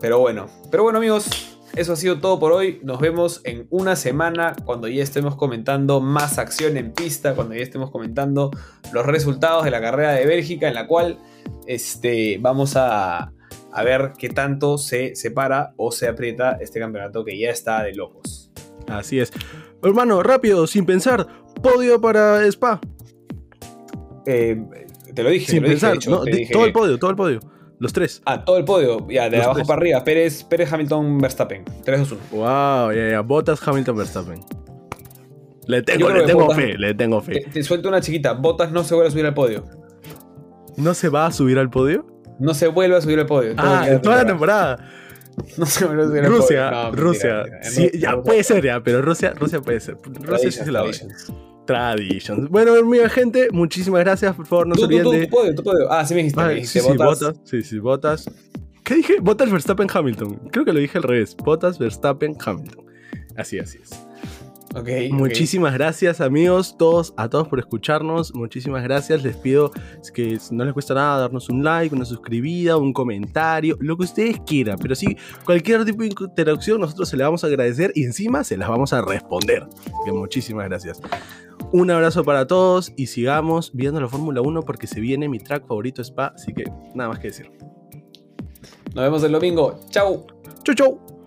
Pero bueno. Pero bueno, amigos. Eso ha sido todo por hoy. Nos vemos en una semana cuando ya estemos comentando más acción en pista, cuando ya estemos comentando los resultados de la carrera de Bélgica, en la cual este, vamos a, a ver qué tanto se separa o se aprieta este campeonato que ya está de locos. Así es. Hermano, rápido, sin pensar, podio para Spa. Eh, te lo dije, sin pensar, todo el podio, todo el podio. Los tres. Ah, todo el podio. Ya, de abajo para arriba. Pérez, Pérez, Hamilton, Verstappen. 3, 2, 1. Wow, ya, ya. Botas, Hamilton, Verstappen. Le tengo, le tengo fe, le tengo fe. Te, suelto una chiquita. Botas no se vuelve a subir al podio. ¿No se va a subir al podio? No se vuelve a subir al podio. Ah, en toda la temporada. No se vuelve a subir al Rusia, podio. Rusia. sí, ya puede ser, ya, pero Rusia, Rusia puede ser. Rusia sí se la va. Traditions. Bueno, mi gente, muchísimas gracias. Por favor, no se olviden de. Ah, sí me dijiste. Ah, sí, sí, botas. Sí, sí, botas. ¿Qué dije? Botas Verstappen Hamilton. Creo que lo dije al revés. Botas Verstappen Hamilton. Así, así es. Muchísimas gracias amigos, todos, a todos por escucharnos. Muchísimas gracias. Les pido que no les cuesta nada darnos un like, una suscribida, un comentario, lo que ustedes quieran. Pero sí, cualquier tipo de interacción nosotros se la vamos a agradecer y encima se las vamos a responder. Así que muchísimas gracias. Un abrazo para todos y sigamos viendo la Fórmula 1 porque se viene mi track favorito Spa. Así que nada más que decir. Nos vemos el domingo. Chau. Chau, chau.